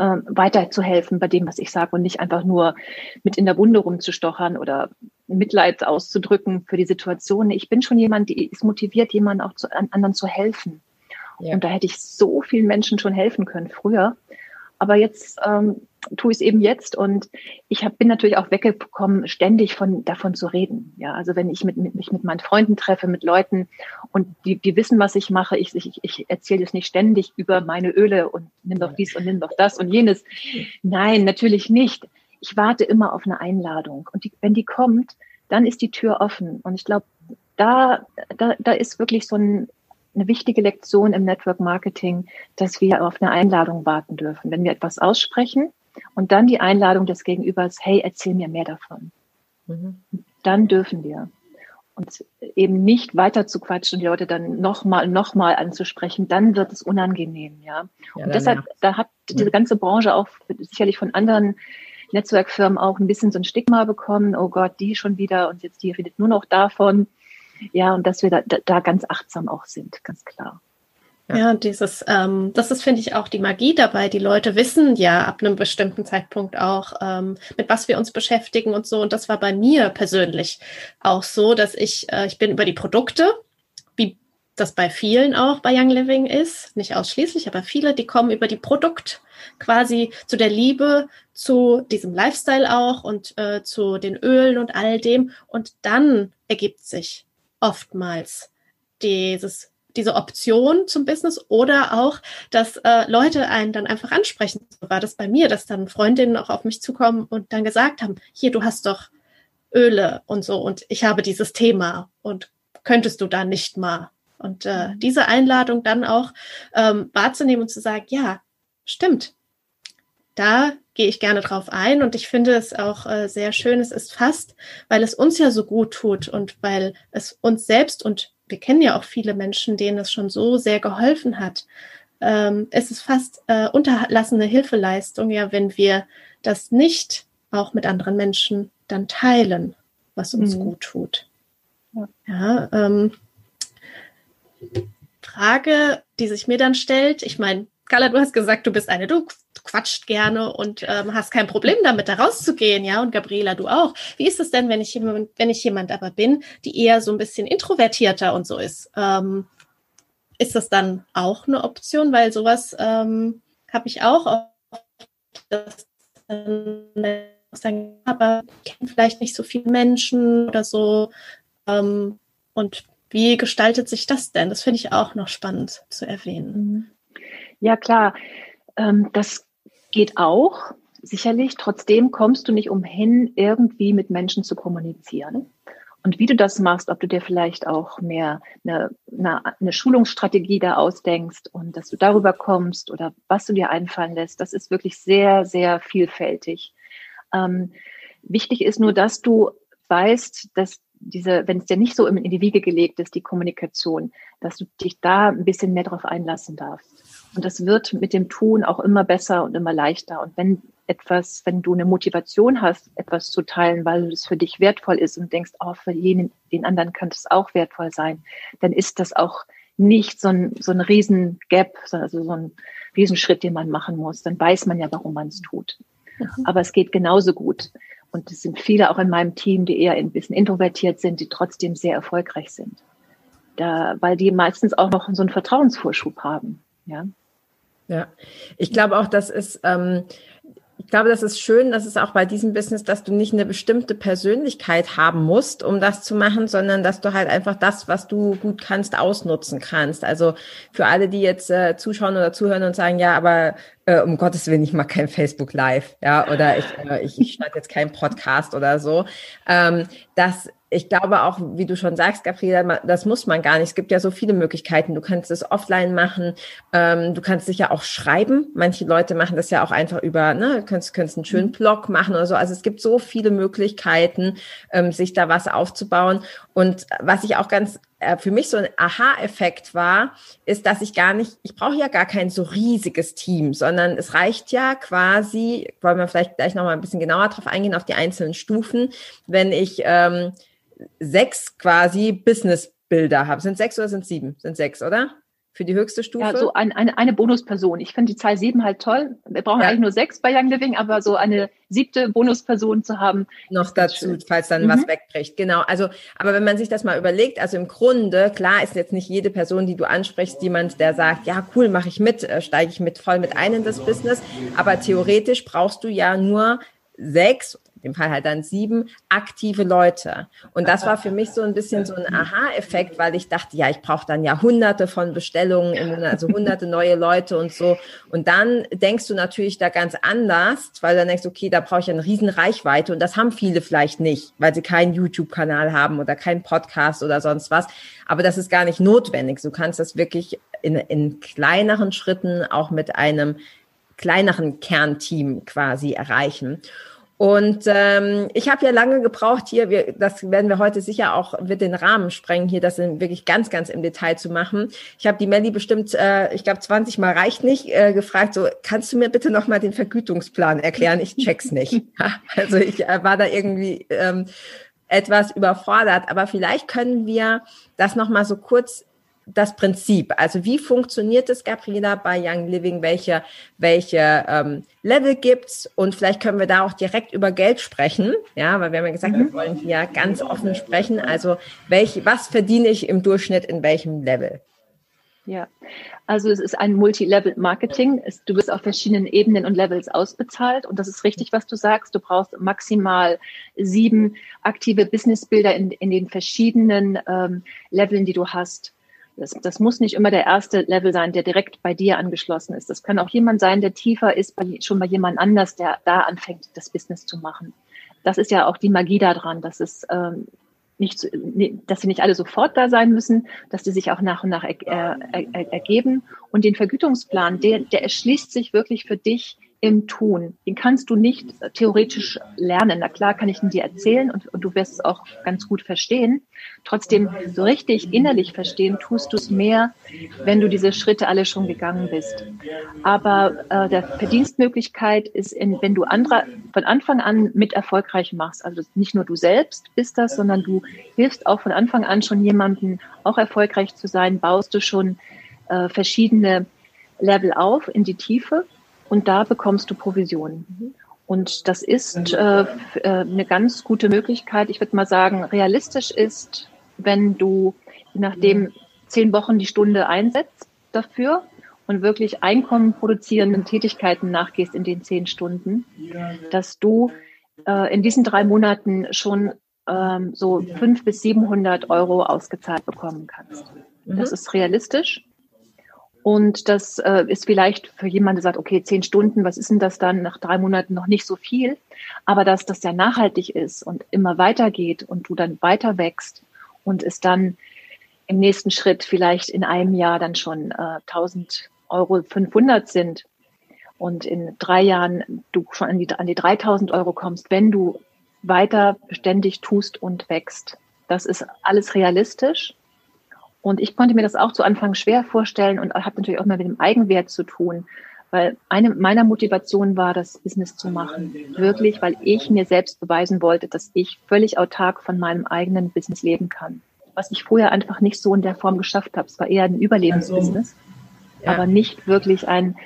S3: äh, weiterzuhelfen bei dem, was ich sage und nicht einfach nur mit in der Wunde rumzustochern oder Mitleid auszudrücken für die Situation. Ich bin schon jemand, die ist motiviert, jemandem auch zu, anderen zu helfen. Ja. Und da hätte ich so vielen Menschen schon helfen können früher. Aber jetzt ähm, tue ich es eben jetzt und ich hab, bin natürlich auch weggekommen, ständig von davon zu reden. Ja, also wenn ich mit, mit, mich mit meinen Freunden treffe, mit Leuten und die, die wissen, was ich mache, ich, ich, ich erzähle es nicht ständig über meine Öle und nimm doch dies und nimm doch das und jenes. Nein, natürlich nicht. Ich warte immer auf eine Einladung und die, wenn die kommt, dann ist die Tür offen. Und ich glaube, da, da, da ist wirklich so ein, eine wichtige Lektion im Network Marketing, dass wir auf eine Einladung warten dürfen. Wenn wir etwas aussprechen und dann die Einladung des Gegenübers, hey, erzähl mir mehr davon. Mhm. Dann dürfen wir. Und eben nicht weiter zu quatschen und die Leute dann nochmal, nochmal anzusprechen, dann wird es unangenehm, ja. ja und deshalb, da hat diese ganze Branche auch sicherlich von anderen Netzwerkfirmen auch ein bisschen so ein Stigma bekommen, oh Gott, die schon wieder und jetzt die redet nur noch davon. Ja, und dass wir da, da ganz achtsam auch sind, ganz klar.
S2: Ja, dieses, ähm, das ist, finde ich, auch die Magie dabei. Die Leute wissen ja ab einem bestimmten Zeitpunkt auch, ähm, mit was wir uns beschäftigen und so. Und das war bei mir persönlich auch so, dass ich, äh, ich bin über die Produkte, wie das bei vielen auch bei Young Living ist, nicht ausschließlich, aber viele, die kommen über die Produkt quasi zu der Liebe, zu diesem Lifestyle auch und äh, zu den Ölen und all dem. Und dann ergibt sich oftmals dieses, diese Option zum Business oder auch, dass äh, Leute einen dann einfach ansprechen. So war das bei mir, dass dann Freundinnen auch auf mich zukommen und dann gesagt haben, hier, du hast doch Öle und so und ich habe dieses Thema und könntest du da nicht mal? Und äh, mhm. diese Einladung dann auch ähm, wahrzunehmen und zu sagen, ja, stimmt, da gehe ich gerne drauf ein und ich finde es auch äh, sehr schön. Es ist fast, weil es uns ja so gut tut und weil es uns selbst und wir kennen ja auch viele Menschen, denen es schon so sehr geholfen hat. Ähm, es ist fast äh, unterlassene Hilfeleistung, ja, wenn wir das nicht auch mit anderen Menschen dann teilen, was uns mhm. gut tut. Ja, ja ähm, Frage, die sich mir dann stellt, ich meine, Carla, du hast gesagt, du bist eine, du quatscht gerne und ähm, hast kein Problem damit, da rauszugehen, ja. Und Gabriela, du auch. Wie ist es denn, wenn ich jemand, wenn ich jemand aber bin, die eher so ein bisschen introvertierter und so ist? Ähm, ist das dann auch eine Option? Weil sowas ähm, habe ich auch, aber ich kenne vielleicht nicht so viele Menschen oder so. Ähm, und wie gestaltet sich das denn? Das finde ich auch noch spannend zu erwähnen.
S3: Ja, klar. Ähm, das geht auch, sicherlich. Trotzdem kommst du nicht umhin, irgendwie mit Menschen zu kommunizieren. Und wie du das machst, ob du dir vielleicht auch mehr eine, eine, eine Schulungsstrategie da ausdenkst und dass du darüber kommst oder was du dir einfallen lässt, das ist wirklich sehr, sehr vielfältig. Ähm, wichtig ist nur, dass du weißt, dass diese, wenn es dir nicht so in die Wiege gelegt ist, die Kommunikation, dass du dich da ein bisschen mehr drauf einlassen darfst. Und das wird mit dem Tun auch immer besser und immer leichter. Und wenn etwas, wenn du eine Motivation hast, etwas zu teilen, weil es für dich wertvoll ist und denkst, oh, für jenen, den anderen könnte es auch wertvoll sein, dann ist das auch nicht so ein, so ein Riesen-Gap, also so ein Riesenschritt, den man machen muss. Dann weiß man ja, warum man es tut. Mhm. Aber es geht genauso gut. Und es sind viele auch in meinem Team, die eher ein bisschen introvertiert sind, die trotzdem sehr erfolgreich sind. Da, weil die meistens auch noch so einen Vertrauensvorschub haben. Ja.
S1: Ja, ich glaube auch, das ist, ähm, glaube, das ist schön, dass es auch bei diesem Business, dass du nicht eine bestimmte Persönlichkeit haben musst, um das zu machen, sondern dass du halt einfach das, was du gut kannst, ausnutzen kannst. Also für alle, die jetzt äh, zuschauen oder zuhören und sagen, ja, aber äh, um Gottes Willen, ich mag kein Facebook Live, ja, oder ich, äh, ich, ich schneide jetzt keinen Podcast oder so. Ähm, das ich glaube auch, wie du schon sagst, Gabriela, das muss man gar nicht. Es gibt ja so viele Möglichkeiten. Du kannst es offline machen. Ähm, du kannst sicher auch schreiben. Manche Leute machen das ja auch einfach über, ne, du kannst, kannst einen schönen mhm. Blog machen oder so. Also es gibt so viele Möglichkeiten, ähm, sich da was aufzubauen. Und was ich auch ganz für mich so ein Aha-Effekt war, ist, dass ich gar nicht, ich brauche ja gar kein so riesiges Team, sondern es reicht ja quasi, wollen wir vielleicht gleich nochmal ein bisschen genauer drauf eingehen, auf die einzelnen Stufen, wenn ich ähm, sechs quasi Business-Bilder habe. Sind sechs oder sind sieben? Sind sechs, oder? Für die höchste Stufe?
S3: Ja, so ein, eine, eine Bonusperson. Ich finde die Zahl sieben halt toll. Wir brauchen ja. eigentlich nur sechs bei Young Living, aber so eine siebte Bonusperson zu haben.
S1: Noch dazu, schön. falls dann mhm. was wegbricht. Genau. Also, aber wenn man sich das mal überlegt, also im Grunde, klar ist jetzt nicht jede Person, die du ansprichst, jemand, der sagt, ja, cool, mache ich mit, äh, steige ich mit voll mit ein in das Business. Aber theoretisch brauchst du ja nur sechs dem Fall halt dann sieben aktive Leute. Und das war für mich so ein bisschen so ein Aha-Effekt, weil ich dachte, ja, ich brauche dann ja hunderte von Bestellungen, also hunderte neue Leute und so. Und dann denkst du natürlich da ganz anders, weil dann denkst, okay, da brauche ich eine riesen Reichweite und das haben viele vielleicht nicht, weil sie keinen YouTube-Kanal haben oder keinen Podcast oder sonst was. Aber das ist gar nicht notwendig. Du kannst das wirklich in, in kleineren Schritten auch mit einem kleineren Kernteam quasi erreichen. Und ähm, ich habe ja lange gebraucht hier, wir, das werden wir heute sicher auch mit den Rahmen sprengen, hier das wirklich ganz, ganz im Detail zu machen. Ich habe die Melli bestimmt, äh, ich glaube 20 Mal reicht nicht, äh, gefragt, so kannst du mir bitte nochmal den Vergütungsplan erklären? Ich check's nicht. also ich äh, war da irgendwie ähm, etwas überfordert, aber vielleicht können wir das nochmal so kurz das Prinzip. Also wie funktioniert es, Gabriela, bei Young Living? Welche, welche ähm, Level gibt's? Und vielleicht können wir da auch direkt über Geld sprechen. Ja, weil wir haben ja gesagt, mhm. wir wollen hier ganz offen sprechen. Also welche, was verdiene ich im Durchschnitt in welchem Level?
S3: Ja, also es ist ein Multi-Level-Marketing. Du wirst auf verschiedenen Ebenen und Levels ausbezahlt. Und das ist richtig, was du sagst. Du brauchst maximal sieben aktive Business-Bilder in, in den verschiedenen ähm, Leveln, die du hast. Das, das muss nicht immer der erste Level sein, der direkt bei dir angeschlossen ist. Das kann auch jemand sein, der tiefer ist, bei, schon bei jemand anders, der da anfängt, das Business zu machen. Das ist ja auch die Magie daran, dass es ähm, nicht, dass sie nicht alle sofort da sein müssen, dass die sich auch nach und nach er, er, er, ergeben. Und den Vergütungsplan, der, der erschließt sich wirklich für dich im Tun. Den kannst du nicht theoretisch lernen. Na klar kann ich ihn dir erzählen und, und du wirst es auch ganz gut verstehen. Trotzdem, so richtig innerlich verstehen tust du es mehr, wenn du diese Schritte alle schon gegangen bist. Aber äh, der Verdienstmöglichkeit ist, in, wenn du andere von Anfang an mit erfolgreich machst. Also nicht nur du selbst bist das, sondern du hilfst auch von Anfang an schon jemanden auch erfolgreich zu sein, baust du schon äh, verschiedene Level auf in die Tiefe und da bekommst du Provisionen. Und das ist äh, äh, eine ganz gute Möglichkeit. Ich würde mal sagen, realistisch ist, wenn du nachdem zehn Wochen die Stunde einsetzt dafür und wirklich Einkommen produzierenden Tätigkeiten nachgehst in den zehn Stunden, dass du äh, in diesen drei Monaten schon ähm, so fünf bis 700 Euro ausgezahlt bekommen kannst. Das mhm. ist realistisch. Und das äh, ist vielleicht für jemanden, der sagt, okay, zehn Stunden, was ist denn das dann nach drei Monaten noch nicht so viel? Aber dass das ja nachhaltig ist und immer weitergeht und du dann weiter wächst und es dann im nächsten Schritt vielleicht in einem Jahr dann schon äh, 1000 Euro 500 sind und in drei Jahren du schon an die, an die 3000 Euro kommst, wenn du weiter beständig tust und wächst. Das ist alles realistisch und ich konnte mir das auch zu Anfang schwer vorstellen und hat natürlich auch mal mit dem Eigenwert zu tun, weil eine meiner Motivationen war, das Business zu machen. Wirklich, weil ich mir selbst beweisen wollte, dass ich völlig autark von meinem eigenen Business leben kann. Was ich vorher einfach nicht so in der Form geschafft habe. Es war eher ein Überlebensbusiness, also, ja. aber nicht wirklich ein,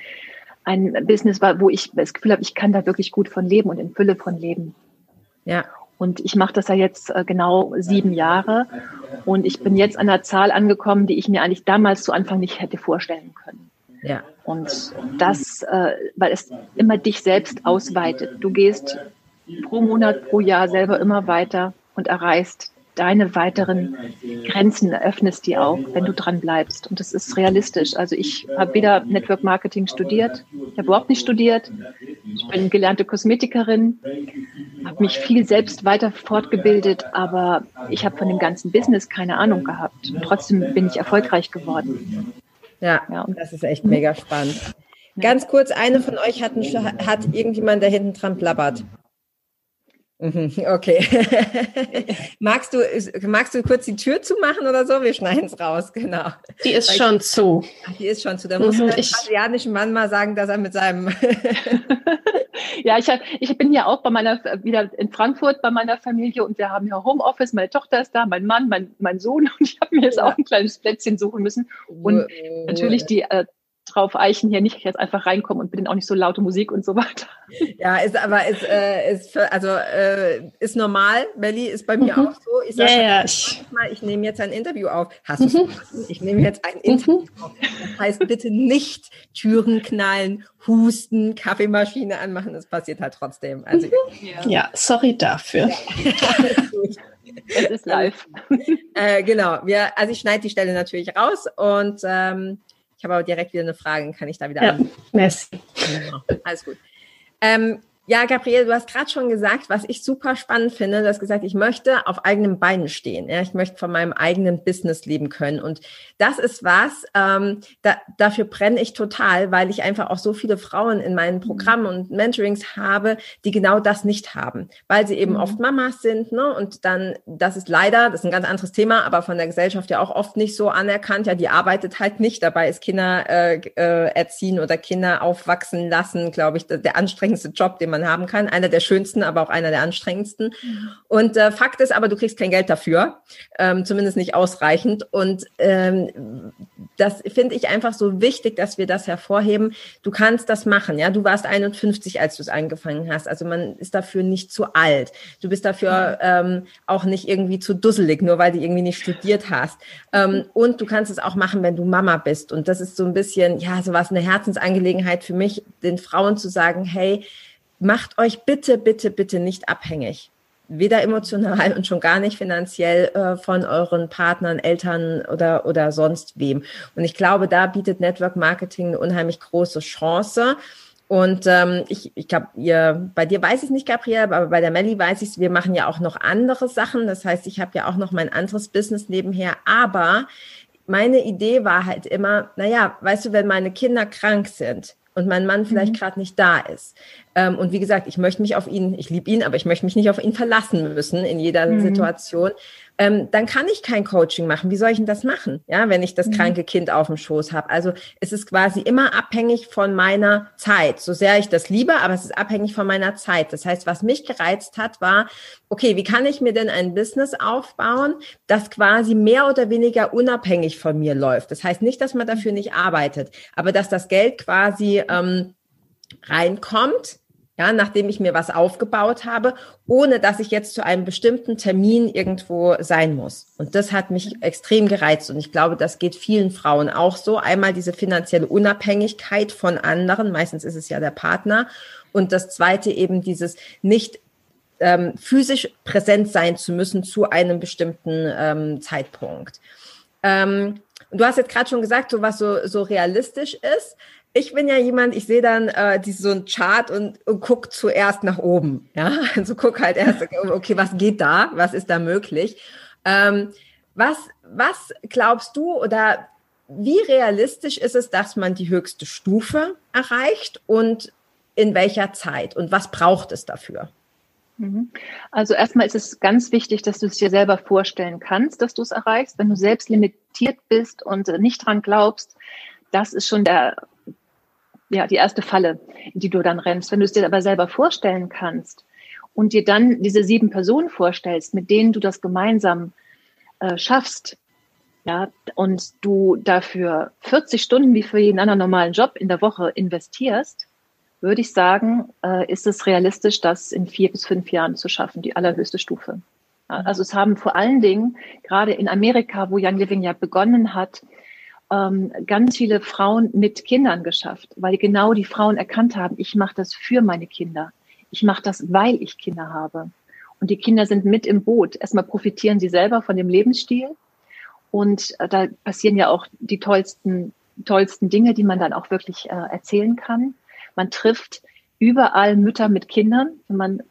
S3: ein Business, wo ich das Gefühl habe, ich kann da wirklich gut von leben und in Fülle von leben. Ja. Und ich mache das ja jetzt äh, genau sieben Jahre. Und ich bin jetzt an einer Zahl angekommen, die ich mir eigentlich damals zu Anfang nicht hätte vorstellen können. Ja. Und das, äh, weil es immer dich selbst ausweitet. Du gehst pro Monat, pro Jahr selber immer weiter und erreichst deine weiteren Grenzen, öffnest die auch, wenn du dran bleibst. Und das ist realistisch. Also ich habe weder Network Marketing studiert, ich habe überhaupt nicht studiert. Ich bin gelernte Kosmetikerin, habe mich viel selbst weiter fortgebildet, aber ich habe von dem ganzen Business keine Ahnung gehabt. Und trotzdem bin ich erfolgreich geworden.
S1: Ja, ja. das ist echt mega spannend. Ganz kurz, eine von euch hat, hat irgendjemand, der hinten dran plappert. Mhm, okay. magst, du, magst du kurz die Tür zumachen oder so? Wir schneiden es raus, genau.
S2: Die ist Weil schon zu.
S1: Die ist schon zu. Da muss mhm, der brasilianischen Mann mal sagen, dass er mit seinem.
S3: ja, ich, hab, ich bin ja auch bei meiner, wieder in Frankfurt bei meiner Familie und wir haben ja Homeoffice. Meine Tochter ist da, mein Mann, mein, mein Sohn und ich habe mir jetzt ja. auch ein kleines Plätzchen suchen müssen. Und natürlich die äh, drauf eichen, hier nicht jetzt einfach reinkommen und bitte auch nicht so laute Musik und so weiter.
S1: Ja, ist aber ist, äh, ist also äh, ist normal. Melli ist bei mir mhm. auch so.
S2: Ich sage yeah,
S1: mal, ich nehme jetzt ein Interview auf. Hast du mhm. Ich nehme jetzt ein Interview mhm. auf. Das heißt, bitte nicht Türen knallen, husten, Kaffeemaschine anmachen. Das passiert halt trotzdem. Also,
S2: ja. ja, sorry dafür.
S3: Es ist live.
S1: Äh, genau. Wir, also ich schneide die Stelle natürlich raus und ähm, ich habe aber direkt wieder eine Frage, kann ich da wieder
S2: ja, an? Merci.
S1: Genau. Alles gut. Ähm, ja, Gabriele, du hast gerade schon gesagt, was ich super spannend finde. Du hast gesagt, ich möchte auf eigenen Beinen stehen. Ja, ich möchte von meinem eigenen Business leben können. Und das ist was, ähm, da, dafür brenne ich total, weil ich einfach auch so viele Frauen in meinen Programmen und Mentorings habe, die genau das nicht haben, weil sie eben mhm. oft Mamas sind. Ne? Und dann, das ist leider, das ist ein ganz anderes Thema, aber von der Gesellschaft ja auch oft nicht so anerkannt. Ja, die arbeitet halt nicht. Dabei ist Kinder äh, äh, erziehen oder Kinder aufwachsen lassen, glaube ich, der, der anstrengendste Job, den man man haben kann. Einer der schönsten, aber auch einer der anstrengendsten. Mhm. Und äh, Fakt ist aber, du kriegst kein Geld dafür, ähm, zumindest nicht ausreichend. Und ähm, das finde ich einfach so wichtig, dass wir das hervorheben. Du kannst das machen, ja. Du warst 51, als du es angefangen hast. Also man ist dafür nicht zu alt. Du bist dafür ähm, auch nicht irgendwie zu dusselig, nur weil du irgendwie nicht studiert hast. Ähm, und du kannst es auch machen, wenn du Mama bist. Und das ist so ein bisschen, ja, so was eine Herzensangelegenheit für mich, den Frauen zu sagen, hey, macht euch bitte, bitte, bitte nicht abhängig. Weder emotional und schon gar nicht finanziell äh, von euren Partnern, Eltern oder, oder sonst wem. Und ich glaube, da bietet Network Marketing eine unheimlich große Chance. Und ähm, ich, ich glaube, ihr, bei dir weiß ich nicht, Gabriele, aber bei der Melli weiß ich, wir machen ja auch noch andere Sachen. Das heißt, ich habe ja auch noch mein anderes Business nebenher. Aber meine Idee war halt immer, naja, weißt du, wenn meine Kinder krank sind, und mein Mann vielleicht mhm. gerade nicht da ist. Ähm, und wie gesagt, ich möchte mich auf ihn, ich liebe ihn, aber ich möchte mich nicht auf ihn verlassen müssen in jeder mhm. Situation ähm, dann kann ich kein Coaching machen. Wie soll ich denn das machen? Ja, wenn ich das mhm. kranke Kind auf dem Schoß habe. Also es ist quasi immer abhängig von meiner Zeit. So sehr ich das liebe, aber es ist abhängig von meiner Zeit. Das heißt, was mich gereizt hat, war, okay, wie kann ich mir denn ein Business aufbauen, das quasi mehr oder weniger unabhängig von mir läuft? Das heißt nicht, dass man dafür nicht arbeitet, aber dass das Geld quasi ähm, reinkommt ja, nachdem ich mir was aufgebaut habe, ohne dass ich jetzt zu einem bestimmten Termin irgendwo sein muss. Und das hat mich extrem gereizt. Und ich glaube, das geht vielen Frauen auch so. Einmal diese finanzielle Unabhängigkeit von anderen, meistens ist es ja der Partner. Und das zweite eben dieses nicht ähm, physisch präsent sein zu müssen zu einem bestimmten ähm, Zeitpunkt. Ähm, du hast jetzt gerade schon gesagt, so was so, so realistisch ist ich bin ja jemand, ich sehe dann äh, die, so ein Chart und, und guck zuerst nach oben. Ja, also guck halt erst, okay, was geht da? Was ist da möglich? Ähm, was, was glaubst du oder wie realistisch ist es, dass man die höchste Stufe erreicht und in welcher Zeit und was braucht es dafür?
S3: Mhm. Also erstmal ist es ganz wichtig, dass du es dir selber vorstellen kannst, dass du es erreichst. Wenn du selbst limitiert bist und nicht dran glaubst, das ist schon der ja, die erste Falle, in die du dann rennst. Wenn du es dir aber selber vorstellen kannst und dir dann diese sieben Personen vorstellst, mit denen du das gemeinsam äh, schaffst, ja, und du dafür 40 Stunden wie für jeden anderen normalen Job in der Woche investierst, würde ich sagen, äh, ist es realistisch, das in vier bis fünf Jahren zu schaffen, die allerhöchste Stufe. Ja, also es haben vor allen Dingen gerade in Amerika, wo Young Living ja begonnen hat, ähm, ganz viele Frauen mit Kindern geschafft, weil genau die Frauen erkannt haben, ich mache das für meine Kinder. Ich mache das, weil ich Kinder habe. Und die Kinder sind mit im Boot. Erstmal profitieren sie selber von dem Lebensstil. Und äh, da passieren ja auch die tollsten, tollsten Dinge, die man dann auch wirklich äh, erzählen kann. Man trifft überall Mütter mit Kindern, wenn man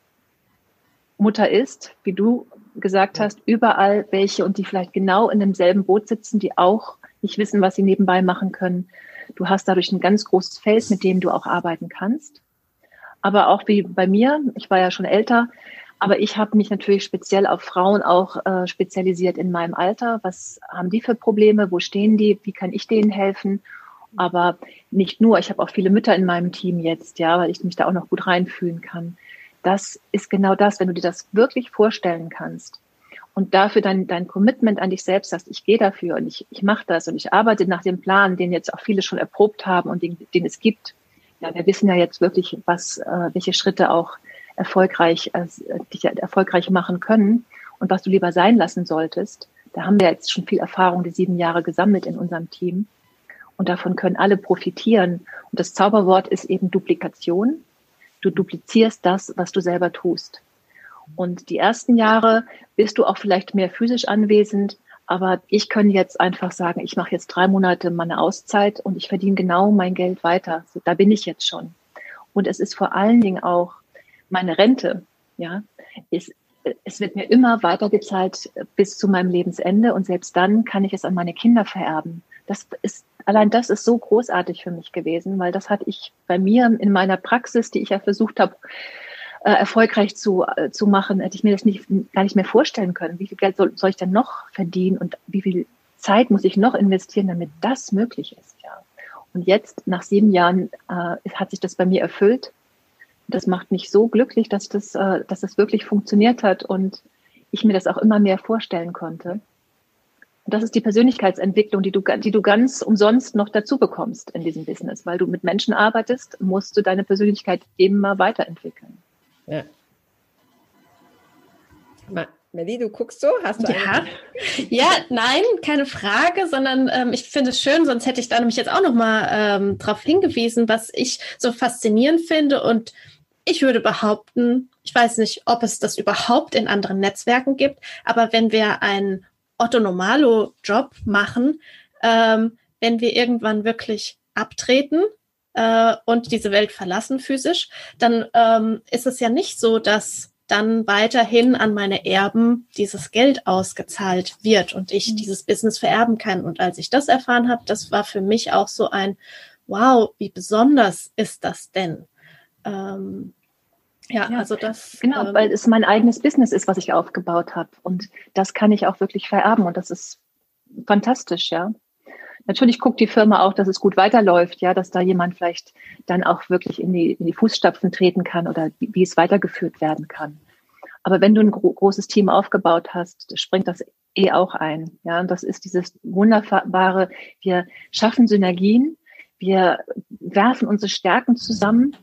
S3: Mutter ist, wie du gesagt hast, überall welche und die vielleicht genau in demselben Boot sitzen, die auch nicht wissen, was sie nebenbei machen können. Du hast dadurch ein ganz großes Feld, mit dem du auch arbeiten kannst. Aber auch wie bei mir, ich war ja schon älter, aber ich habe mich natürlich speziell auf Frauen auch äh, spezialisiert in meinem Alter. Was haben die für Probleme? Wo stehen die? Wie kann ich denen helfen? Aber nicht nur, ich habe auch viele Mütter in meinem Team jetzt, ja, weil ich mich da auch noch gut reinfühlen kann. Das ist genau das, wenn du dir das wirklich vorstellen kannst und dafür dein, dein Commitment an dich selbst hast, ich gehe dafür und ich, ich mache das und ich arbeite nach dem Plan, den jetzt auch viele schon erprobt haben und den, den es gibt. Ja, wir wissen ja jetzt wirklich, was, äh, welche Schritte auch erfolgreich, äh, dich erfolgreich machen können und was du lieber sein lassen solltest. Da haben wir jetzt schon viel Erfahrung, die sieben Jahre gesammelt in unserem Team. Und davon können alle profitieren. Und das Zauberwort ist eben Duplikation. Du duplizierst das, was du selber tust. Und die ersten Jahre bist du auch vielleicht mehr physisch anwesend, aber ich kann jetzt einfach sagen, ich mache jetzt drei Monate meine Auszeit und ich verdiene genau mein Geld weiter. So, da bin ich jetzt schon. Und es ist vor allen Dingen auch meine Rente. Ja, es, es wird mir immer weitergezahlt bis zu meinem Lebensende und selbst dann kann ich es an meine Kinder vererben. Das ist allein das ist so großartig für mich gewesen, weil das hatte ich bei mir in meiner Praxis, die ich ja versucht habe, äh, erfolgreich zu, äh, zu machen, hätte ich mir das nicht, gar nicht mehr vorstellen können. Wie viel Geld soll, soll ich denn noch verdienen und wie viel Zeit muss ich noch investieren, damit das möglich ist, ja. Und jetzt, nach sieben Jahren, äh, hat sich das bei mir erfüllt. Das macht mich so glücklich, dass das, äh, dass das wirklich funktioniert hat und ich mir das auch immer mehr vorstellen konnte. Und das ist die Persönlichkeitsentwicklung, die du, die du ganz umsonst noch dazu bekommst in diesem Business. Weil du mit Menschen arbeitest, musst du deine Persönlichkeit immer weiterentwickeln.
S1: Ja. Melly, du guckst so, hast du
S2: ja. ja, nein, keine Frage, sondern ähm, ich finde es schön, sonst hätte ich da nämlich jetzt auch noch mal ähm, darauf hingewiesen, was ich so faszinierend finde und ich würde behaupten, ich weiß nicht, ob es das überhaupt in anderen Netzwerken gibt, aber wenn wir einen Otto Normalo Job machen, ähm, wenn wir irgendwann wirklich abtreten äh, und diese Welt verlassen physisch, dann ähm, ist es ja nicht so, dass dann weiterhin an meine Erben dieses Geld ausgezahlt wird und ich mhm. dieses Business vererben kann. Und als ich das erfahren habe, das war für mich auch so ein, wow, wie besonders ist das denn? Ähm, ja, ja, also das.
S3: Genau, ähm, weil es mein eigenes Business ist, was ich aufgebaut habe. Und das kann ich auch wirklich vererben. Und das ist fantastisch, ja. Natürlich guckt die Firma auch, dass es gut weiterläuft, ja, dass da jemand vielleicht dann auch wirklich in die, in die Fußstapfen treten kann oder wie, wie es weitergeführt werden kann. Aber wenn du ein gro großes Team aufgebaut hast, springt das eh auch ein. Ja, und das ist dieses wunderbare, wir schaffen Synergien, wir werfen unsere Stärken zusammen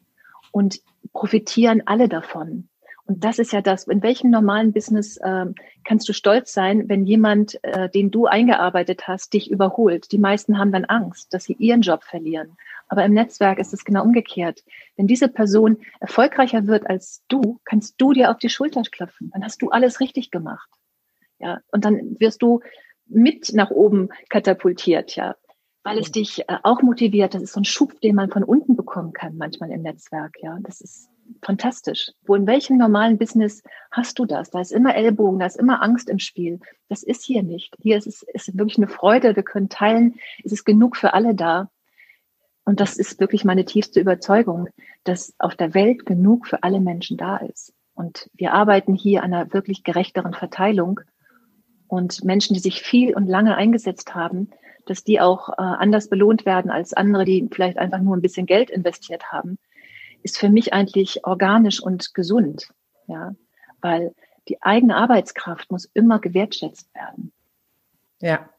S3: und profitieren alle davon. Und das ist ja das, in welchem normalen Business äh, kannst du stolz sein, wenn jemand, äh, den du eingearbeitet hast, dich überholt. Die meisten haben dann Angst, dass sie ihren Job verlieren. Aber im Netzwerk ist es genau umgekehrt. Wenn diese Person erfolgreicher wird als du, kannst du dir auf die Schulter klopfen. Dann hast du alles richtig gemacht. Ja, und dann wirst du mit nach oben katapultiert, ja, weil es dich äh, auch motiviert. Das ist so ein Schub, den man von unten bekommen kann, manchmal im Netzwerk, ja. Das ist fantastisch. Wo in welchem normalen Business hast du das? Da ist immer Ellbogen, da ist immer Angst im Spiel. Das ist hier nicht. Hier ist es ist wirklich eine Freude. Wir können teilen. Es ist genug für alle da. Und das ist wirklich meine tiefste Überzeugung, dass auf der Welt genug für alle Menschen da ist. Und wir arbeiten hier an einer wirklich gerechteren Verteilung. Und Menschen, die sich viel und lange eingesetzt haben, dass die auch äh, anders belohnt werden als andere, die vielleicht einfach nur ein bisschen Geld investiert haben ist für mich eigentlich organisch und gesund, ja, weil die eigene Arbeitskraft muss immer gewertschätzt werden.
S1: Ja.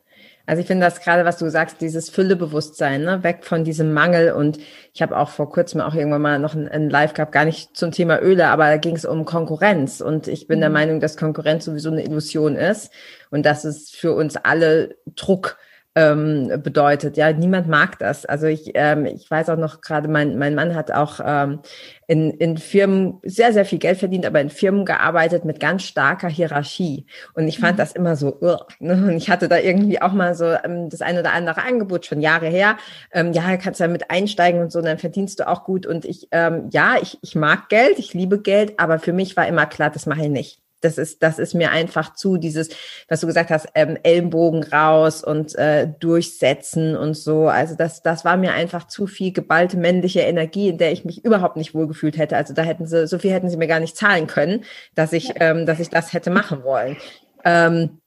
S1: Also ich finde das gerade, was du sagst, dieses Füllebewusstsein, ne? weg von diesem Mangel. Und ich habe auch vor kurzem auch irgendwann mal noch ein, Live gehabt, gar nicht zum Thema Öle, aber da ging es um Konkurrenz. Und ich bin mhm. der Meinung, dass Konkurrenz sowieso eine Illusion ist und dass es für uns alle Druck ähm, bedeutet. Ja, niemand mag das. Also ich, ähm, ich weiß auch noch gerade, mein, mein Mann hat auch ähm, in, in Firmen sehr, sehr viel Geld verdient, aber in Firmen gearbeitet mit ganz starker Hierarchie. Und ich fand mhm. das immer so, uh, ne? und ich hatte da irgendwie auch mal so ähm, das eine oder andere Angebot schon Jahre her. Ähm, ja, kannst du ja mit einsteigen und so, dann verdienst du auch gut. Und ich, ähm, ja, ich, ich mag Geld, ich liebe Geld, aber für mich war immer klar, das mache ich nicht das ist, das ist mir einfach zu, dieses, was du gesagt hast, ähm, Ellenbogen raus und äh, durchsetzen und so. Also das, das war mir einfach zu viel geballte männliche Energie, in der ich mich überhaupt nicht wohlgefühlt hätte. Also da hätten sie, so viel hätten sie mir gar nicht zahlen können, dass ich, ähm, dass ich das hätte machen wollen. Ähm,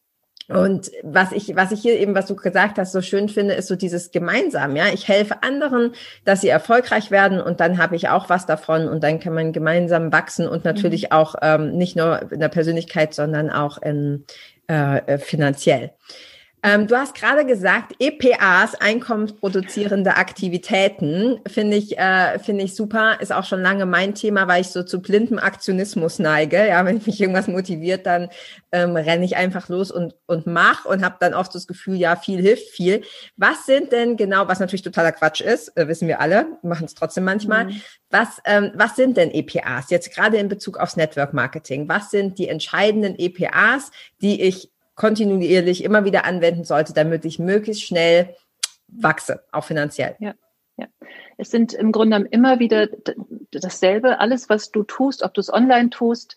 S1: und was ich, was ich hier eben, was du gesagt hast, so schön finde, ist so dieses gemeinsam, ja. Ich helfe anderen, dass sie erfolgreich werden und dann habe ich auch was davon und dann kann man gemeinsam wachsen und natürlich mhm. auch ähm, nicht nur in der Persönlichkeit, sondern auch in, äh, äh finanziell. Ähm, du hast gerade gesagt, EPAs, einkommensproduzierende Aktivitäten, finde ich, äh, finde ich super. Ist auch schon lange mein Thema, weil ich so zu blindem Aktionismus neige. Ja, wenn mich irgendwas motiviert, dann ähm, renne ich einfach los und, und mach und habe dann oft das Gefühl, ja, viel hilft viel. Was sind denn genau, was natürlich totaler Quatsch ist, äh, wissen wir alle, machen es trotzdem manchmal. Mhm. Was, ähm, was sind denn EPAs jetzt gerade in Bezug aufs Network Marketing? Was sind die entscheidenden EPAs, die ich kontinuierlich immer wieder anwenden sollte, damit ich möglichst schnell wachse, auch finanziell.
S3: Ja. Ja, es sind im Grunde immer wieder dasselbe. Alles, was du tust, ob du es online tust,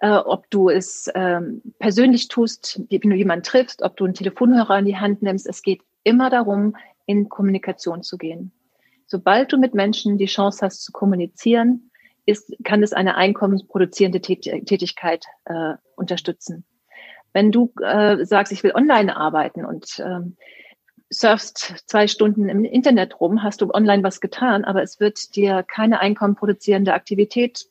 S3: äh, ob du es ähm, persönlich tust, wenn du jemanden triffst, ob du einen Telefonhörer in die Hand nimmst, es geht immer darum, in Kommunikation zu gehen. Sobald du mit Menschen die Chance hast zu kommunizieren, ist, kann es eine einkommensproduzierende Tätigkeit äh, unterstützen. Wenn du äh, sagst, ich will online arbeiten und ähm, surfst zwei Stunden im Internet rum, hast du online was getan, aber es wird dir keine einkommenproduzierende Aktivität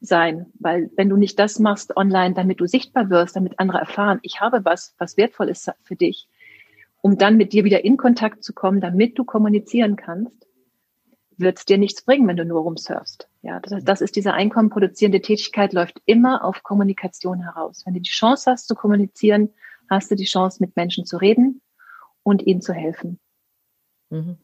S3: sein, weil wenn du nicht das machst online, damit du sichtbar wirst, damit andere erfahren, ich habe was, was wertvoll ist für dich, um dann mit dir wieder in Kontakt zu kommen, damit du kommunizieren kannst, wird es dir nichts bringen, wenn du nur rumsurfst. Ja, das, das ist diese einkommenproduzierende Tätigkeit, läuft immer auf Kommunikation heraus. Wenn du die Chance hast zu kommunizieren, hast du die Chance, mit Menschen zu reden und ihnen zu helfen.
S1: Mhm.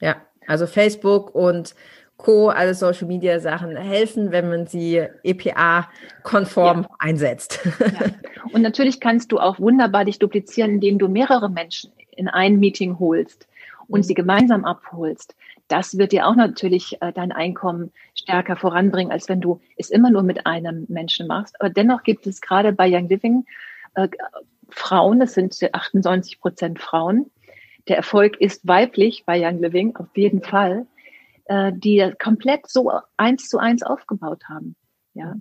S1: Ja, also Facebook und Co., alle Social Media Sachen helfen, wenn man sie EPA-konform ja. einsetzt.
S3: Ja. Und natürlich kannst du auch wunderbar dich duplizieren, indem du mehrere Menschen in ein Meeting holst und mhm. sie gemeinsam abholst das wird dir auch natürlich äh, dein Einkommen stärker voranbringen, als wenn du es immer nur mit einem Menschen machst. Aber dennoch gibt es gerade bei Young Living äh, Frauen, es sind 98 Prozent Frauen. Der Erfolg ist weiblich bei Young Living, auf jeden Fall, äh, die komplett so eins zu eins aufgebaut haben. Ja.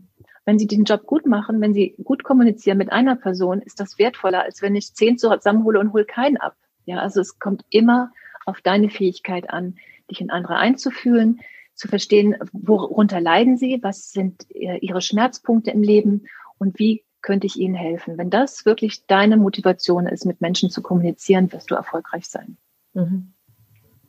S3: Wenn sie den Job gut machen, wenn sie gut kommunizieren mit einer Person, ist das wertvoller, als wenn ich zehn zusammenhole und hole keinen ab. Ja, also es kommt immer auf deine Fähigkeit an, dich in andere einzufühlen, zu verstehen, worunter leiden sie, was sind äh, ihre Schmerzpunkte im Leben und wie könnte ich ihnen helfen. Wenn das wirklich deine Motivation ist, mit Menschen zu kommunizieren, wirst du erfolgreich sein. Mhm.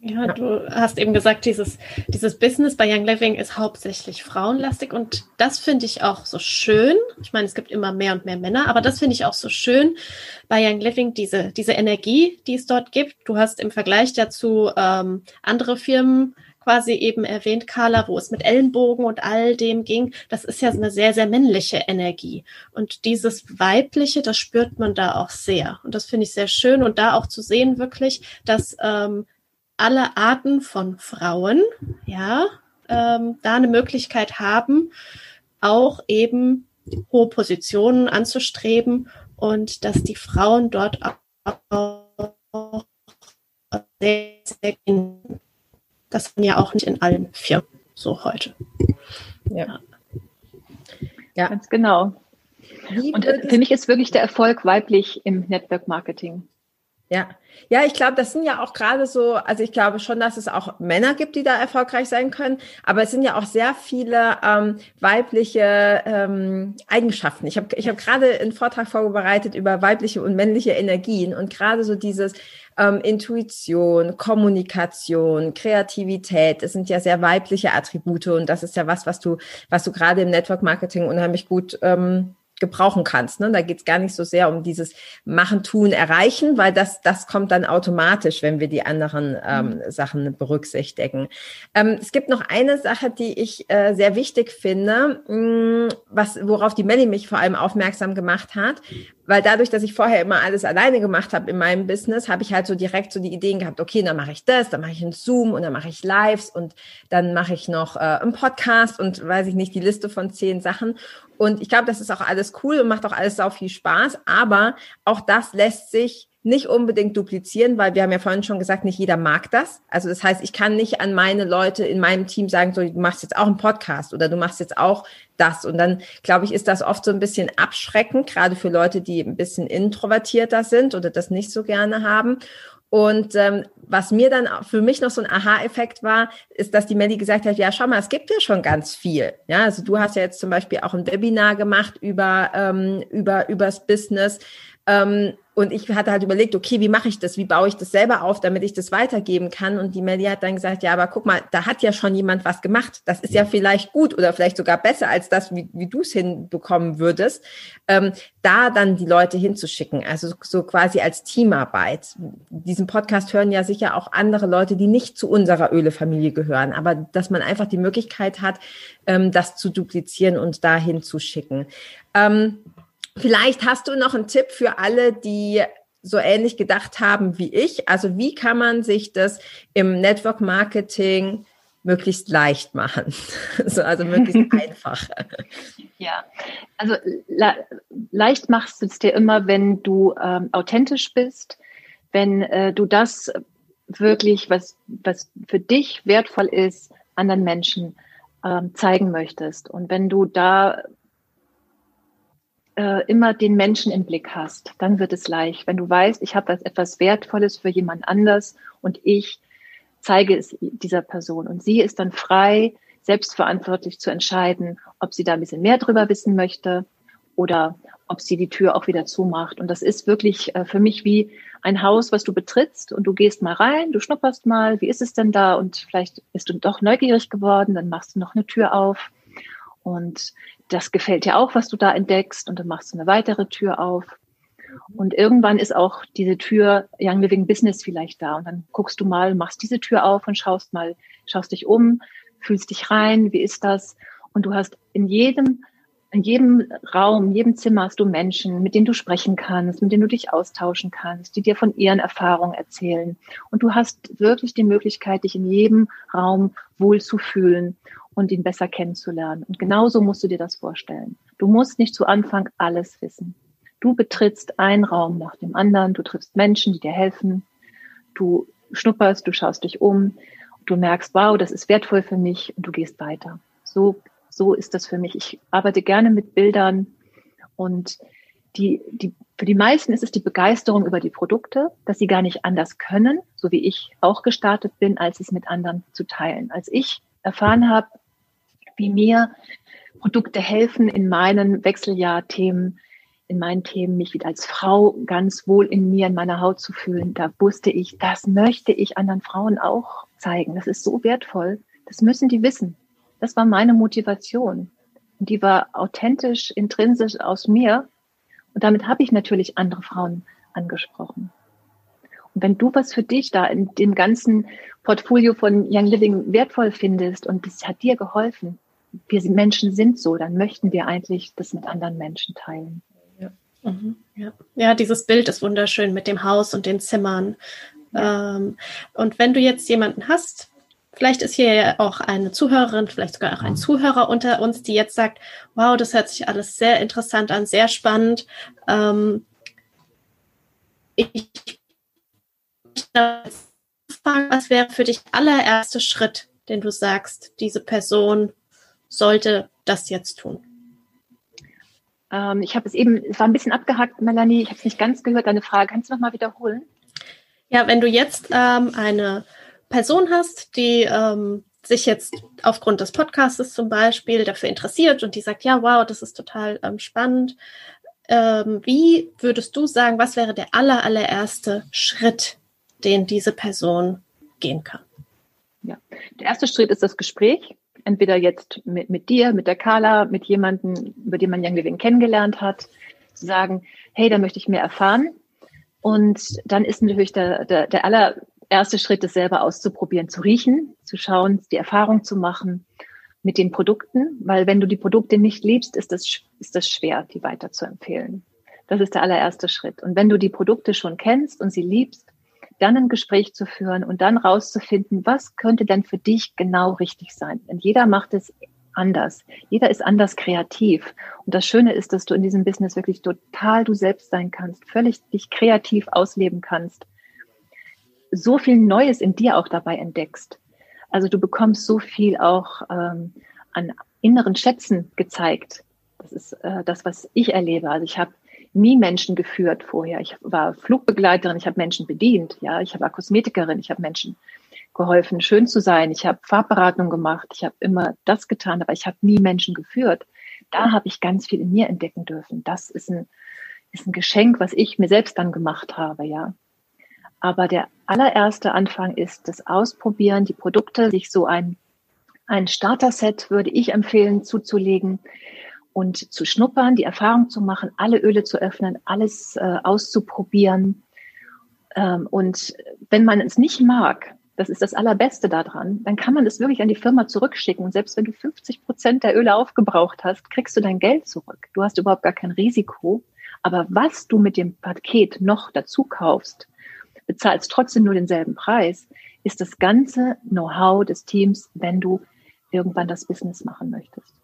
S2: Ja, du hast eben gesagt, dieses, dieses Business bei Young Living ist hauptsächlich frauenlastig und das finde ich auch so schön. Ich meine, es gibt immer mehr und mehr Männer, aber das finde ich auch so schön bei Young Living, diese, diese Energie, die es dort gibt. Du hast im Vergleich dazu ähm, andere Firmen quasi eben erwähnt, Carla, wo es mit Ellenbogen und all dem ging. Das ist ja eine sehr, sehr männliche Energie. Und dieses Weibliche, das spürt man da auch sehr. Und das finde ich sehr schön. Und da auch zu sehen wirklich, dass ähm, alle Arten von Frauen, ja, ähm, da eine Möglichkeit haben, auch eben hohe Positionen anzustreben und dass die Frauen dort auch sehr, sehr, das man ja auch nicht in allen Firmen so heute.
S3: Ja. Ja, ganz genau. Und für mich ist wirklich der Erfolg weiblich im Network Marketing.
S1: Ja, ja, ich glaube, das sind ja auch gerade so, also ich glaube schon, dass es auch Männer gibt, die da erfolgreich sein können, aber es sind ja auch sehr viele ähm, weibliche ähm, Eigenschaften. Ich habe ich hab gerade einen Vortrag vorbereitet über weibliche und männliche Energien und gerade so dieses ähm, Intuition, Kommunikation, Kreativität, das sind ja sehr weibliche Attribute und das ist ja was, was du, was du gerade im Network Marketing unheimlich gut ähm, gebrauchen kannst. Ne? Da geht es gar nicht so sehr um dieses Machen, Tun, Erreichen, weil das, das kommt dann automatisch, wenn wir die anderen ähm, mhm. Sachen berücksichtigen. Ähm, es gibt noch eine Sache, die ich äh, sehr wichtig finde, mh, mm, was, worauf die Melly mich vor allem aufmerksam gemacht hat, weil dadurch, dass ich vorher immer alles alleine gemacht habe in meinem Business, habe ich halt so direkt so die Ideen gehabt, okay, dann mache ich das, dann mache ich einen Zoom und dann mache ich Lives und dann mache ich noch äh, einen Podcast und weiß ich nicht, die Liste von zehn Sachen. Und ich glaube, das ist auch alles cool und macht auch alles sau viel Spaß, aber auch das lässt sich nicht unbedingt duplizieren, weil wir haben ja vorhin schon gesagt, nicht jeder mag das. Also das heißt, ich kann nicht an meine Leute in meinem Team sagen, so, du machst jetzt auch einen Podcast oder du machst jetzt auch das. Und dann, glaube ich, ist das oft so ein bisschen abschreckend, gerade für Leute, die ein bisschen introvertierter sind oder das nicht so gerne haben. Und ähm, was mir dann für mich noch so ein Aha-Effekt war, ist, dass die Melly gesagt hat, ja, schau mal, es gibt ja schon ganz viel. Ja, also du hast ja jetzt zum Beispiel auch ein Webinar gemacht über, ähm, über, übers Business. Ähm, und ich hatte halt überlegt, okay, wie mache ich das? Wie baue ich das selber auf, damit ich das weitergeben kann? Und die Melly hat dann gesagt, ja, aber guck mal, da hat ja schon jemand was gemacht. Das ist ja vielleicht gut oder vielleicht sogar besser als das, wie, wie du es hinbekommen würdest, ähm, da dann die Leute hinzuschicken. Also so quasi als Teamarbeit. Diesen Podcast hören ja sicher auch andere Leute, die nicht zu unserer Öle-Familie gehören, aber dass man einfach die Möglichkeit hat, ähm, das zu duplizieren und da hinzuschicken. Ähm, Vielleicht hast du noch einen Tipp für alle, die so ähnlich gedacht haben wie ich. Also wie kann man sich das im Network Marketing möglichst leicht machen? also möglichst einfach.
S3: Ja, also le leicht machst du es dir immer, wenn du ähm, authentisch bist, wenn äh, du das wirklich, was, was für dich wertvoll ist, anderen Menschen ähm, zeigen möchtest. Und wenn du da äh, immer den Menschen im Blick hast, dann wird es leicht. Wenn du weißt, ich habe etwas Wertvolles für jemand anders und ich zeige es dieser Person und sie ist dann frei, selbstverantwortlich zu entscheiden, ob sie da ein bisschen mehr drüber wissen möchte oder ob sie die Tür auch wieder zumacht. Und das ist wirklich äh, für mich wie ein Haus, was du betrittst und du gehst mal rein, du schnupperst mal, wie ist es denn da? Und vielleicht bist du doch neugierig geworden, dann machst du noch eine Tür auf. Und das gefällt dir auch, was du da entdeckst und dann machst du eine weitere Tür auf. Und irgendwann ist auch diese Tür Young Living Business vielleicht da und dann guckst du mal, machst diese Tür auf und schaust mal, schaust dich um, fühlst dich rein, wie ist das? Und du hast in jedem, in jedem Raum, jedem Zimmer hast du Menschen, mit denen du sprechen kannst, mit denen du dich austauschen kannst, die dir von ihren Erfahrungen erzählen. Und du hast wirklich die Möglichkeit, dich in jedem Raum wohlzufühlen und ihn besser kennenzulernen. Und genauso musst du dir das vorstellen. Du musst nicht zu Anfang alles wissen. Du betrittst einen Raum nach dem anderen, du triffst Menschen, die dir helfen, du schnupperst, du schaust dich um, du merkst, wow, das ist wertvoll für mich und du gehst weiter. So, so ist das für mich. Ich arbeite gerne mit Bildern und die, die, für die meisten ist es die Begeisterung über die Produkte, dass sie gar nicht anders können, so wie ich auch gestartet bin, als es mit anderen zu teilen. Als ich erfahren habe, wie mir Produkte helfen in meinen Wechseljahrthemen, in meinen Themen, mich wieder als Frau ganz wohl in mir, in meiner Haut zu fühlen. Da wusste ich, das möchte ich anderen Frauen auch zeigen. Das ist so wertvoll. Das müssen die wissen. Das war meine Motivation. Und die war authentisch, intrinsisch aus mir. Und damit habe ich natürlich andere Frauen angesprochen. Und wenn du was für dich da in dem ganzen Portfolio von Young Living wertvoll findest und das hat dir geholfen, wir Menschen sind so, dann möchten wir eigentlich das mit anderen Menschen teilen.
S2: Ja, mhm, ja. ja dieses Bild ist wunderschön mit dem Haus und den Zimmern. Ja. Ähm, und wenn du jetzt jemanden hast, vielleicht ist hier ja auch eine Zuhörerin, vielleicht sogar auch ein Zuhörer unter uns, die jetzt sagt, wow, das hört sich alles sehr interessant an, sehr spannend. Ähm, ich was wäre für dich allererste Schritt, den du sagst, diese Person sollte das jetzt tun?
S3: Ähm, ich habe es eben, es war ein bisschen abgehackt, Melanie, ich habe es nicht ganz gehört, deine Frage. Kannst du noch mal wiederholen?
S2: Ja, wenn du jetzt ähm, eine Person hast, die ähm, sich jetzt aufgrund des Podcasts zum Beispiel dafür interessiert und die sagt, ja, wow, das ist total ähm, spannend. Ähm, wie würdest du sagen, was wäre der aller, allererste Schritt, den diese Person gehen kann?
S3: Ja, der erste Schritt ist das Gespräch. Entweder jetzt mit, mit dir, mit der Carla, mit jemandem, über den man Young Living kennengelernt hat, zu sagen, hey, da möchte ich mehr erfahren. Und dann ist natürlich der, der, der allererste Schritt, das selber auszuprobieren, zu riechen, zu schauen, die Erfahrung zu machen mit den Produkten, weil wenn du die Produkte nicht liebst, ist das, ist das schwer, die weiter zu empfehlen. Das ist der allererste Schritt. Und wenn du die Produkte schon kennst und sie liebst, dann ein Gespräch zu führen und dann rauszufinden, was könnte denn für dich genau richtig sein. Denn jeder macht es anders. Jeder ist anders kreativ. Und das Schöne ist, dass du in diesem Business wirklich total du selbst sein kannst, völlig dich kreativ ausleben kannst. So viel Neues in dir auch dabei entdeckst. Also du bekommst so viel auch ähm, an inneren Schätzen gezeigt. Das ist äh, das, was ich erlebe. Also ich habe nie Menschen geführt vorher. Ich war Flugbegleiterin, ich habe Menschen bedient, ja, ich war Kosmetikerin, ich habe Menschen geholfen, schön zu sein, ich habe Farbberatung gemacht, ich habe immer das getan, aber ich habe nie Menschen geführt. Da habe ich ganz viel in mir entdecken dürfen. Das ist ein, ist ein Geschenk, was ich mir selbst dann gemacht habe, ja. Aber der allererste Anfang ist das Ausprobieren, die Produkte, sich so ein, ein Starter-Set würde ich empfehlen zuzulegen, und zu schnuppern, die Erfahrung zu machen, alle Öle zu öffnen, alles äh, auszuprobieren. Ähm, und wenn man es nicht mag, das ist das Allerbeste daran, dann kann man es wirklich an die Firma zurückschicken. Und selbst wenn du 50 Prozent der Öle aufgebraucht hast, kriegst du dein Geld zurück. Du hast überhaupt gar kein Risiko. Aber was du mit dem Paket noch dazu kaufst, bezahlst trotzdem nur denselben Preis, ist das ganze Know-how des Teams, wenn du irgendwann das Business machen möchtest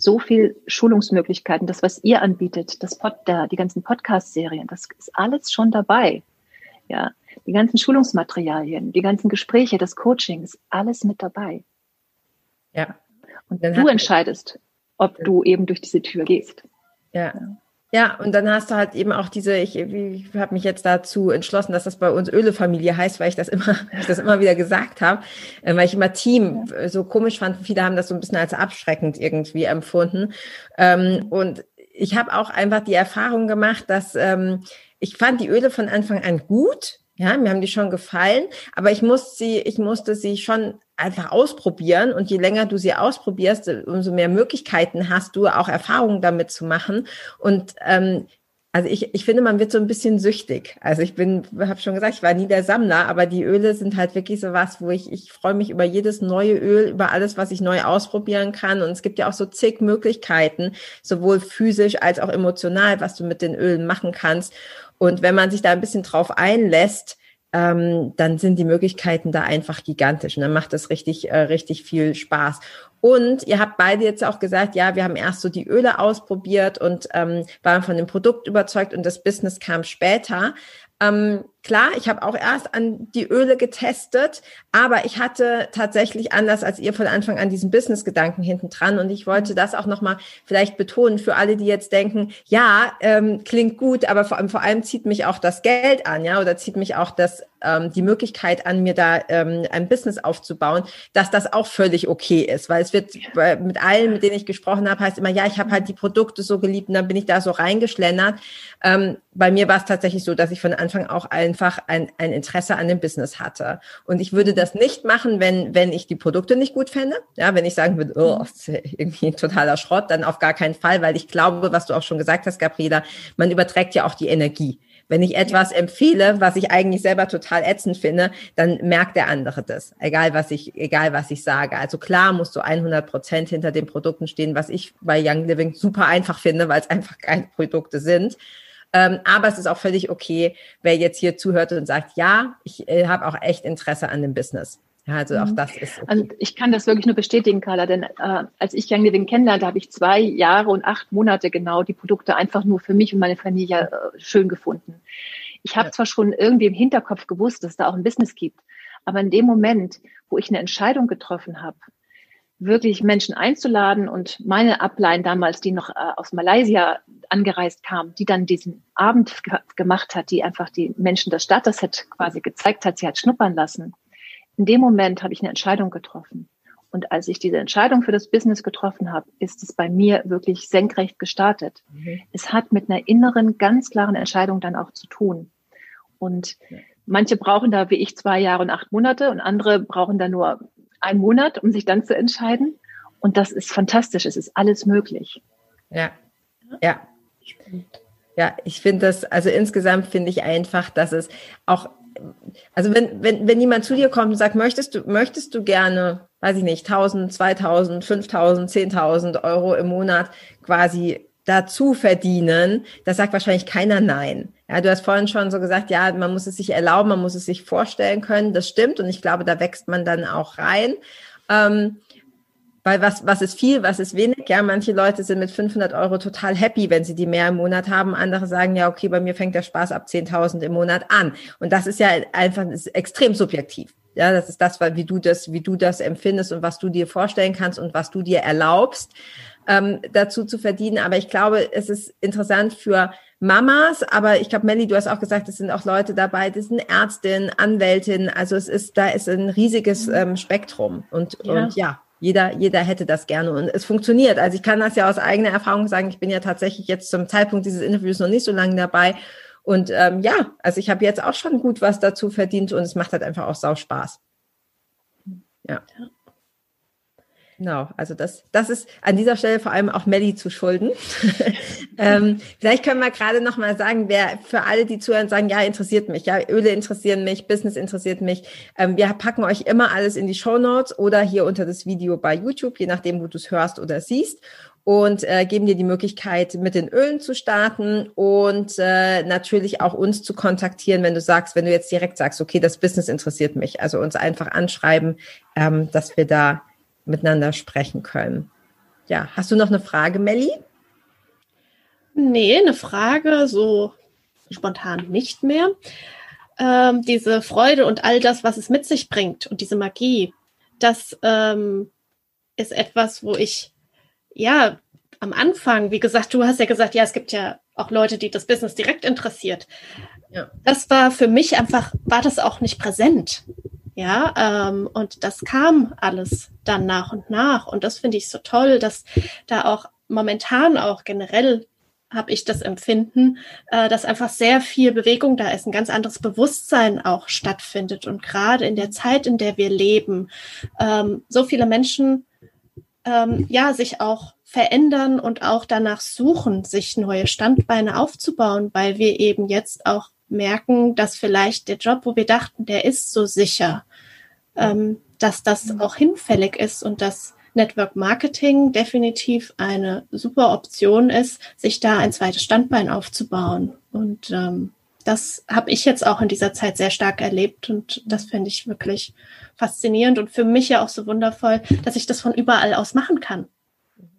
S3: so viel Schulungsmöglichkeiten, das, was ihr anbietet, das Pod, da, die ganzen Podcast-Serien, das ist alles schon dabei. Ja, die ganzen Schulungsmaterialien, die ganzen Gespräche, das Coaching ist alles mit dabei. Ja. Und du entscheidest, ob du eben durch diese Tür gehst.
S1: Ja. Ja, und dann hast du halt eben auch diese, ich, ich habe mich jetzt dazu entschlossen, dass das bei uns Ölefamilie heißt, weil ich das immer, ich das immer wieder gesagt habe, äh, weil ich immer Team ja. so komisch fand. Viele haben das so ein bisschen als abschreckend irgendwie empfunden. Ähm, und ich habe auch einfach die Erfahrung gemacht, dass ähm, ich fand die Öle von Anfang an gut. Ja, mir haben die schon gefallen, aber ich musste sie, ich musste sie schon einfach ausprobieren und je länger du sie ausprobierst, umso mehr Möglichkeiten hast du, auch Erfahrungen damit zu machen. Und ähm, also ich, ich finde, man wird so ein bisschen süchtig. Also ich bin, habe schon gesagt, ich war nie der Sammler, aber die Öle sind halt wirklich so was, wo ich, ich freue mich über jedes neue Öl, über alles, was ich neu ausprobieren kann. Und es gibt ja auch so zig Möglichkeiten, sowohl physisch als auch emotional, was du mit den Ölen machen kannst. Und wenn man sich da ein bisschen drauf einlässt, ähm, dann sind die Möglichkeiten da einfach gigantisch und dann macht das richtig, äh, richtig viel Spaß. Und ihr habt beide jetzt auch gesagt, ja, wir haben erst so die Öle ausprobiert und ähm, waren von dem Produkt überzeugt und das Business kam später. Ähm, klar, ich habe auch erst an die Öle getestet, aber ich hatte tatsächlich anders als ihr von Anfang an diesen Business-Gedanken hinten dran. Und ich wollte das auch nochmal vielleicht betonen für alle, die jetzt denken, ja, ähm, klingt gut, aber vor allem, vor allem zieht mich auch das Geld an, ja, oder zieht mich auch das, ähm, die Möglichkeit an, mir da ähm, ein Business aufzubauen, dass das auch völlig okay ist, weil es wird mit allen, mit denen ich gesprochen habe, heißt immer, ja, ich habe halt die Produkte so geliebt und dann bin ich da so reingeschlendert. Ähm, bei mir war es tatsächlich so, dass ich von Anfang auch einfach ein, ein Interesse an dem Business hatte. Und ich würde das nicht machen, wenn, wenn ich die Produkte nicht gut fände. Ja, wenn ich sagen würde, oh, ist irgendwie ein totaler Schrott, dann auf gar keinen Fall, weil ich glaube, was du auch schon gesagt hast, Gabriela, man überträgt ja auch die Energie. Wenn ich etwas empfehle, was ich eigentlich selber total ätzend finde, dann merkt der andere das. Egal was ich, egal was ich sage. Also klar musst du 100 Prozent hinter den Produkten stehen, was ich bei Young Living super einfach finde, weil es einfach keine Produkte sind. Ähm, aber es ist auch völlig okay, wer jetzt hier zuhört und sagt, ja, ich äh, habe auch echt Interesse an dem Business. Ja, also auch mhm. das ist.
S3: Okay. Also ich kann das wirklich nur bestätigen, Carla, denn äh, als ich Young Living kennenlernte, habe ich zwei Jahre und acht Monate genau die Produkte einfach nur für mich und meine Familie äh, schön gefunden. Ich habe ja. zwar schon irgendwie im Hinterkopf gewusst, dass es da auch ein Business gibt, aber in dem Moment, wo ich eine Entscheidung getroffen habe, wirklich Menschen einzuladen und meine Ablein damals, die noch äh, aus Malaysia angereist kam, die dann diesen Abend ge gemacht hat, die einfach die Menschen das Starter-Set quasi gezeigt hat, sie hat schnuppern lassen. In dem Moment habe ich eine Entscheidung getroffen. Und als ich diese Entscheidung für das Business getroffen habe, ist es bei mir wirklich senkrecht gestartet. Mhm. Es hat mit einer inneren, ganz klaren Entscheidung dann auch zu tun. Und manche brauchen da wie ich zwei Jahre und acht Monate und andere brauchen da nur einen Monat, um sich dann zu entscheiden. Und das ist fantastisch. Es ist alles möglich.
S1: Ja, ja. Ja, ich finde das, also insgesamt finde ich einfach, dass es auch, also wenn, wenn, wenn jemand zu dir kommt und sagt, möchtest du, möchtest du gerne, weiß ich nicht, 1000, 2000, 5000, 10.000 Euro im Monat quasi dazu verdienen, das sagt wahrscheinlich keiner Nein. Ja, du hast vorhin schon so gesagt, ja, man muss es sich erlauben, man muss es sich vorstellen können. Das stimmt und ich glaube, da wächst man dann auch rein. Ähm, weil was, was ist viel, was ist wenig? Ja, manche Leute sind mit 500 Euro total happy, wenn sie die mehr im Monat haben. Andere sagen, ja, okay, bei mir fängt der Spaß ab 10.000 im Monat an. Und das ist ja einfach ist extrem subjektiv. Ja, das ist das, wie du das, wie du das empfindest und was du dir vorstellen kannst und was du dir erlaubst ähm, dazu zu verdienen. Aber ich glaube, es ist interessant für Mamas, aber ich glaube, Melly, du hast auch gesagt, es sind auch Leute dabei, das sind Ärztinnen, Anwältinnen, also es ist, da ist ein riesiges mhm. ähm, Spektrum und ja. und ja, jeder, jeder hätte das gerne und es funktioniert. Also ich kann das ja aus eigener Erfahrung sagen, ich bin ja tatsächlich jetzt zum Zeitpunkt dieses Interviews noch nicht so lange dabei und ähm, ja, also ich habe jetzt auch schon gut was dazu verdient und es macht halt einfach auch sau Spaß. Ja. ja. Genau, also das, das ist an dieser Stelle vor allem auch Melly zu schulden. ähm, vielleicht können wir gerade noch mal sagen, wer für alle, die zuhören, sagen, ja, interessiert mich, ja, Öle interessieren mich, Business interessiert mich. Ähm, wir packen euch immer alles in die Show Notes oder hier unter das Video bei YouTube, je nachdem, wo du es hörst oder siehst und äh, geben dir die Möglichkeit, mit den Ölen zu starten und äh, natürlich auch uns zu kontaktieren, wenn du sagst, wenn du jetzt direkt sagst, okay, das Business interessiert mich. Also uns einfach anschreiben, ähm, dass wir da miteinander sprechen können. Ja, hast du noch eine Frage, Melli?
S2: Nee, eine Frage so spontan nicht mehr. Ähm, diese Freude und all das, was es mit sich bringt und diese Magie, das ähm, ist etwas, wo ich ja am Anfang, wie gesagt, du hast ja gesagt, ja, es gibt ja auch Leute, die das Business direkt interessiert. Ja. Das war für mich einfach, war das auch nicht präsent. Ja, ähm, und das kam alles dann nach und nach. Und das finde ich so toll, dass da auch momentan auch generell habe ich das Empfinden, äh, dass einfach sehr viel Bewegung da ist, ein ganz anderes Bewusstsein auch stattfindet. Und gerade in der Zeit, in der wir leben, ähm, so viele Menschen ähm, ja sich auch verändern und auch danach suchen, sich neue Standbeine aufzubauen, weil wir eben jetzt auch merken, dass vielleicht der Job, wo wir dachten, der ist so sicher, dass das mhm. auch hinfällig ist und dass Network Marketing definitiv eine super Option ist, sich da ein zweites Standbein aufzubauen. Und ähm, das habe ich jetzt auch in dieser Zeit sehr stark erlebt und das finde ich wirklich faszinierend und für mich ja auch so wundervoll, dass ich das von überall aus machen kann.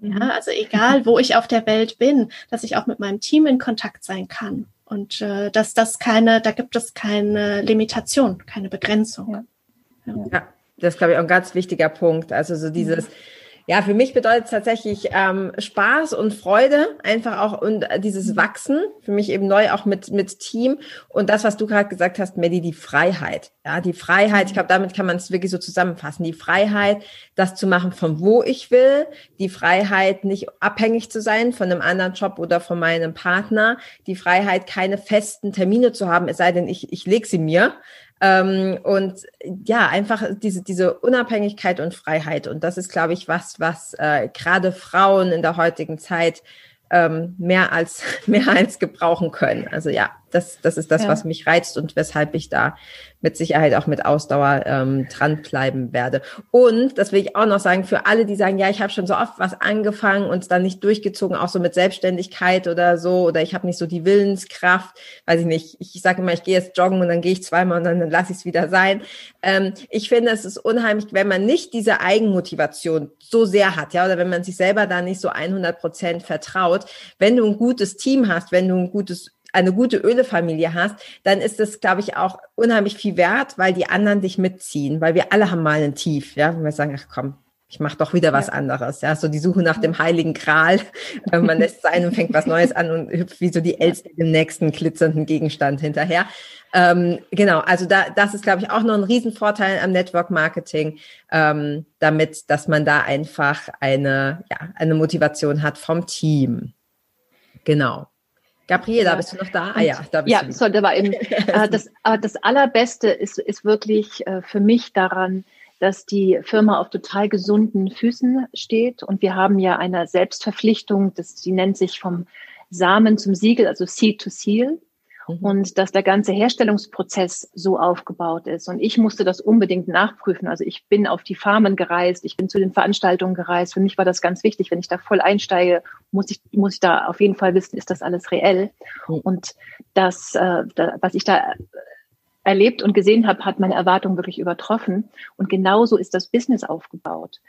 S2: Ja, mhm. also egal, wo ich auf der Welt bin, dass ich auch mit meinem Team in Kontakt sein kann und äh, dass das keine, da gibt es keine Limitation, keine Begrenzung.
S1: Ja. Ja, das ist, glaube ich, auch ein ganz wichtiger Punkt. Also so dieses, ja, für mich bedeutet es tatsächlich ähm, Spaß und Freude, einfach auch und dieses mhm. Wachsen, für mich eben neu auch mit, mit Team und das, was du gerade gesagt hast, Medi, die Freiheit. Ja, die Freiheit, ich glaube, damit kann man es wirklich so zusammenfassen. Die Freiheit, das zu machen, von wo ich will, die Freiheit, nicht abhängig zu sein von einem anderen Job oder von meinem Partner, die Freiheit, keine festen Termine zu haben, es sei denn, ich, ich lege sie mir. Ähm, und ja, einfach diese, diese Unabhängigkeit und Freiheit. Und das ist, glaube ich, was, was äh, gerade Frauen in der heutigen Zeit ähm, mehr als mehr als gebrauchen können. Also ja, das, das ist das, ja. was mich reizt und weshalb ich da mit Sicherheit auch mit Ausdauer ähm, dranbleiben werde. Und das will ich auch noch sagen, für alle, die sagen, ja, ich habe schon so oft was angefangen und es dann nicht durchgezogen, auch so mit Selbstständigkeit oder so, oder ich habe nicht so die Willenskraft, weiß ich nicht, ich, sage immer, ich gehe jetzt joggen und dann gehe ich zweimal und dann, dann lasse ich es wieder sein. Ähm, ich finde, es ist unheimlich, wenn man nicht diese Eigenmotivation so sehr hat, ja, oder wenn man sich selber da nicht so 100 Prozent vertraut, wenn du ein gutes Team hast, wenn du ein gutes eine gute Ölefamilie hast, dann ist das, glaube ich, auch unheimlich viel wert, weil die anderen dich mitziehen, weil wir alle haben mal ein Tief, ja, wenn wir sagen, ach komm, ich mache doch wieder was ja. anderes. Ja, so die Suche nach dem heiligen Gral. Man lässt sein und fängt was Neues an und hüpft wie so die Elster dem nächsten glitzernden Gegenstand hinterher. Ähm, genau, also da, das ist, glaube ich, auch noch ein Riesenvorteil am Network Marketing, ähm, damit, dass man da einfach eine, ja, eine Motivation hat vom Team. Genau. Gabriela, bist du noch da?
S3: Ah ja, da bist ja, du. Ja, so, da war eben, äh, das, aber das Allerbeste ist, ist wirklich äh, für mich daran, dass die Firma auf total gesunden Füßen steht. Und wir haben ja eine Selbstverpflichtung, das, die nennt sich vom Samen zum Siegel, also Seed to Seal. Mhm. Und dass der ganze Herstellungsprozess so aufgebaut ist. Und ich musste das unbedingt nachprüfen. Also ich bin auf die Farmen gereist, ich bin zu den Veranstaltungen gereist. Für mich war das ganz wichtig. Wenn ich da voll einsteige, muss ich, muss ich da auf jeden Fall wissen, ist das alles reell. Mhm. Und das, äh, da, was ich da erlebt und gesehen habe, hat meine Erwartungen wirklich übertroffen. Und genauso ist das Business aufgebaut.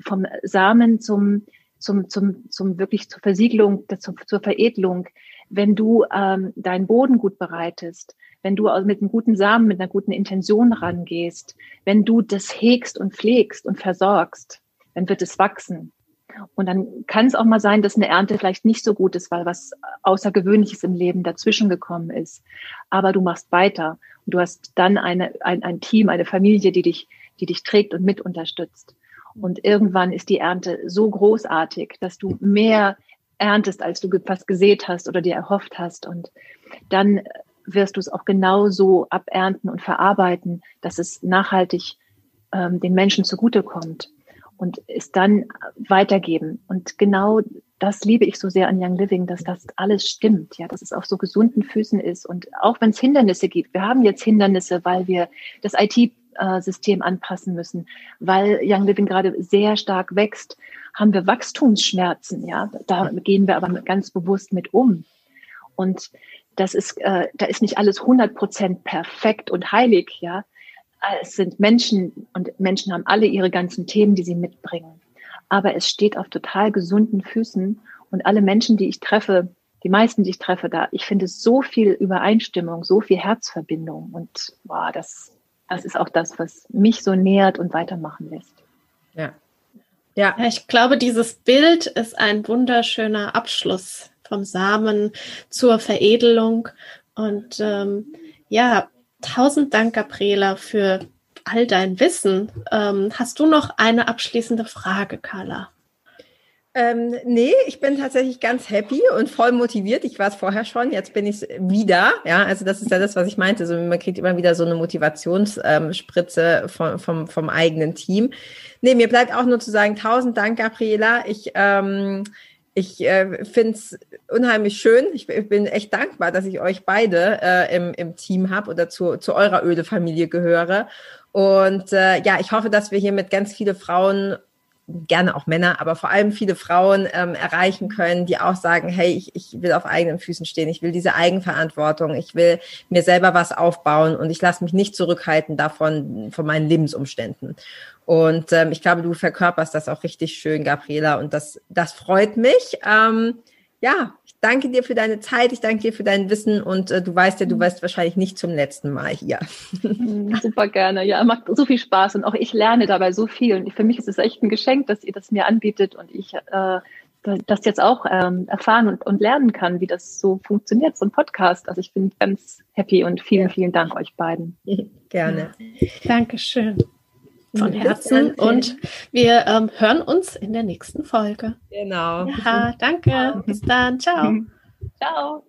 S3: Vom Samen zum, zum, zum, zum wirklich zur Versiegelung, zur, zur Veredelung, wenn du ähm, deinen Boden gut bereitest, wenn du mit einem guten Samen, mit einer guten Intention rangehst, wenn du das hegst und pflegst und versorgst, dann wird es wachsen. Und dann kann es auch mal sein, dass eine Ernte vielleicht nicht so gut ist, weil was Außergewöhnliches im Leben dazwischen gekommen ist. Aber du machst weiter und du hast dann eine, ein, ein Team, eine Familie, die dich, die dich trägt und mit unterstützt. Und irgendwann ist die Ernte so großartig, dass du mehr erntest, als du fast gesät hast oder dir erhofft hast. Und dann wirst du es auch genauso abernten und verarbeiten, dass es nachhaltig ähm, den Menschen zugutekommt und es dann weitergeben. Und genau das liebe ich so sehr an Young Living, dass das alles stimmt, ja, dass es auf so gesunden Füßen ist. Und auch wenn es Hindernisse gibt, wir haben jetzt Hindernisse, weil wir das IT-System anpassen müssen, weil Young Living gerade sehr stark wächst haben wir Wachstumsschmerzen, ja. Da gehen wir aber ganz bewusst mit um. Und das ist, äh, da ist nicht alles 100 Prozent perfekt und heilig, ja. Es sind Menschen und Menschen haben alle ihre ganzen Themen, die sie mitbringen. Aber es steht auf total gesunden Füßen und alle Menschen, die ich treffe, die meisten, die ich treffe, da, ich finde so viel Übereinstimmung, so viel Herzverbindung und boah, das, das ist auch das, was mich so nährt und weitermachen lässt.
S2: Ja, ja. Ich glaube, dieses Bild ist ein wunderschöner Abschluss vom Samen zur Veredelung. Und ähm, ja, tausend Dank, Gabriela, für all dein Wissen. Ähm, hast du noch eine abschließende Frage, Carla?
S1: Ähm, nee, ich bin tatsächlich ganz happy und voll motiviert. Ich war es vorher schon, jetzt bin ich wieder. Ja, also das ist ja das, was ich meinte. So, man kriegt immer wieder so eine Motivationsspritze ähm, vom, vom, vom eigenen Team. Nee, mir bleibt auch nur zu sagen, tausend Dank, Gabriela. Ich, ähm, ich äh, finde es unheimlich schön. Ich, ich, bin echt dankbar, dass ich euch beide äh, im, im Team habe oder zu, zu eurer Öde-Familie gehöre. Und äh, ja, ich hoffe, dass wir hier mit ganz viele Frauen gerne auch Männer, aber vor allem viele Frauen ähm, erreichen können, die auch sagen, hey, ich, ich will auf eigenen Füßen stehen, ich will diese Eigenverantwortung, ich will mir selber was aufbauen und ich lasse mich nicht zurückhalten davon, von meinen Lebensumständen. Und ähm, ich glaube, du verkörperst das auch richtig schön, Gabriela, und das, das freut mich. Ähm, ja, ich danke dir für deine Zeit, ich danke dir für dein Wissen und äh, du weißt ja, du wirst wahrscheinlich nicht zum letzten Mal hier.
S3: Mhm, super gerne. Ja, macht so viel Spaß und auch ich lerne dabei so viel. Und für mich ist es echt ein Geschenk, dass ihr das mir anbietet und ich äh, das jetzt auch ähm, erfahren und, und lernen kann, wie das so funktioniert, so ein Podcast. Also ich bin ganz happy und vielen, vielen Dank euch beiden.
S1: Gerne.
S2: Dankeschön von Herzen und wir ähm, hören uns in der nächsten Folge.
S1: Genau.
S2: Ja, danke. Bis dann. Ciao.
S3: Ciao.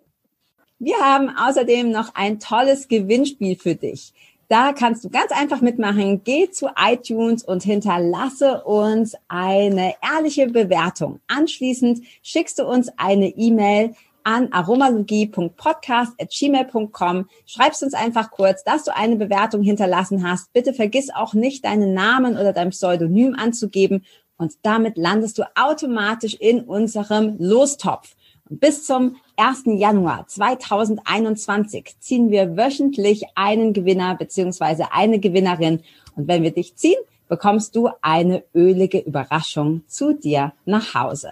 S1: Wir haben außerdem noch ein tolles Gewinnspiel für dich. Da kannst du ganz einfach mitmachen. Geh zu iTunes und hinterlasse uns eine ehrliche Bewertung. Anschließend schickst du uns eine E-Mail an aromalogie.podcast.gmail.com. Schreibst uns einfach kurz, dass du eine Bewertung hinterlassen hast. Bitte vergiss auch nicht, deinen Namen oder dein Pseudonym anzugeben und damit landest du automatisch in unserem Lostopf. Und bis zum 1. Januar 2021 ziehen wir wöchentlich einen Gewinner beziehungsweise eine Gewinnerin. Und wenn wir dich ziehen, bekommst du eine ölige Überraschung zu dir nach Hause.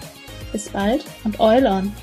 S2: Bis bald und Eulon!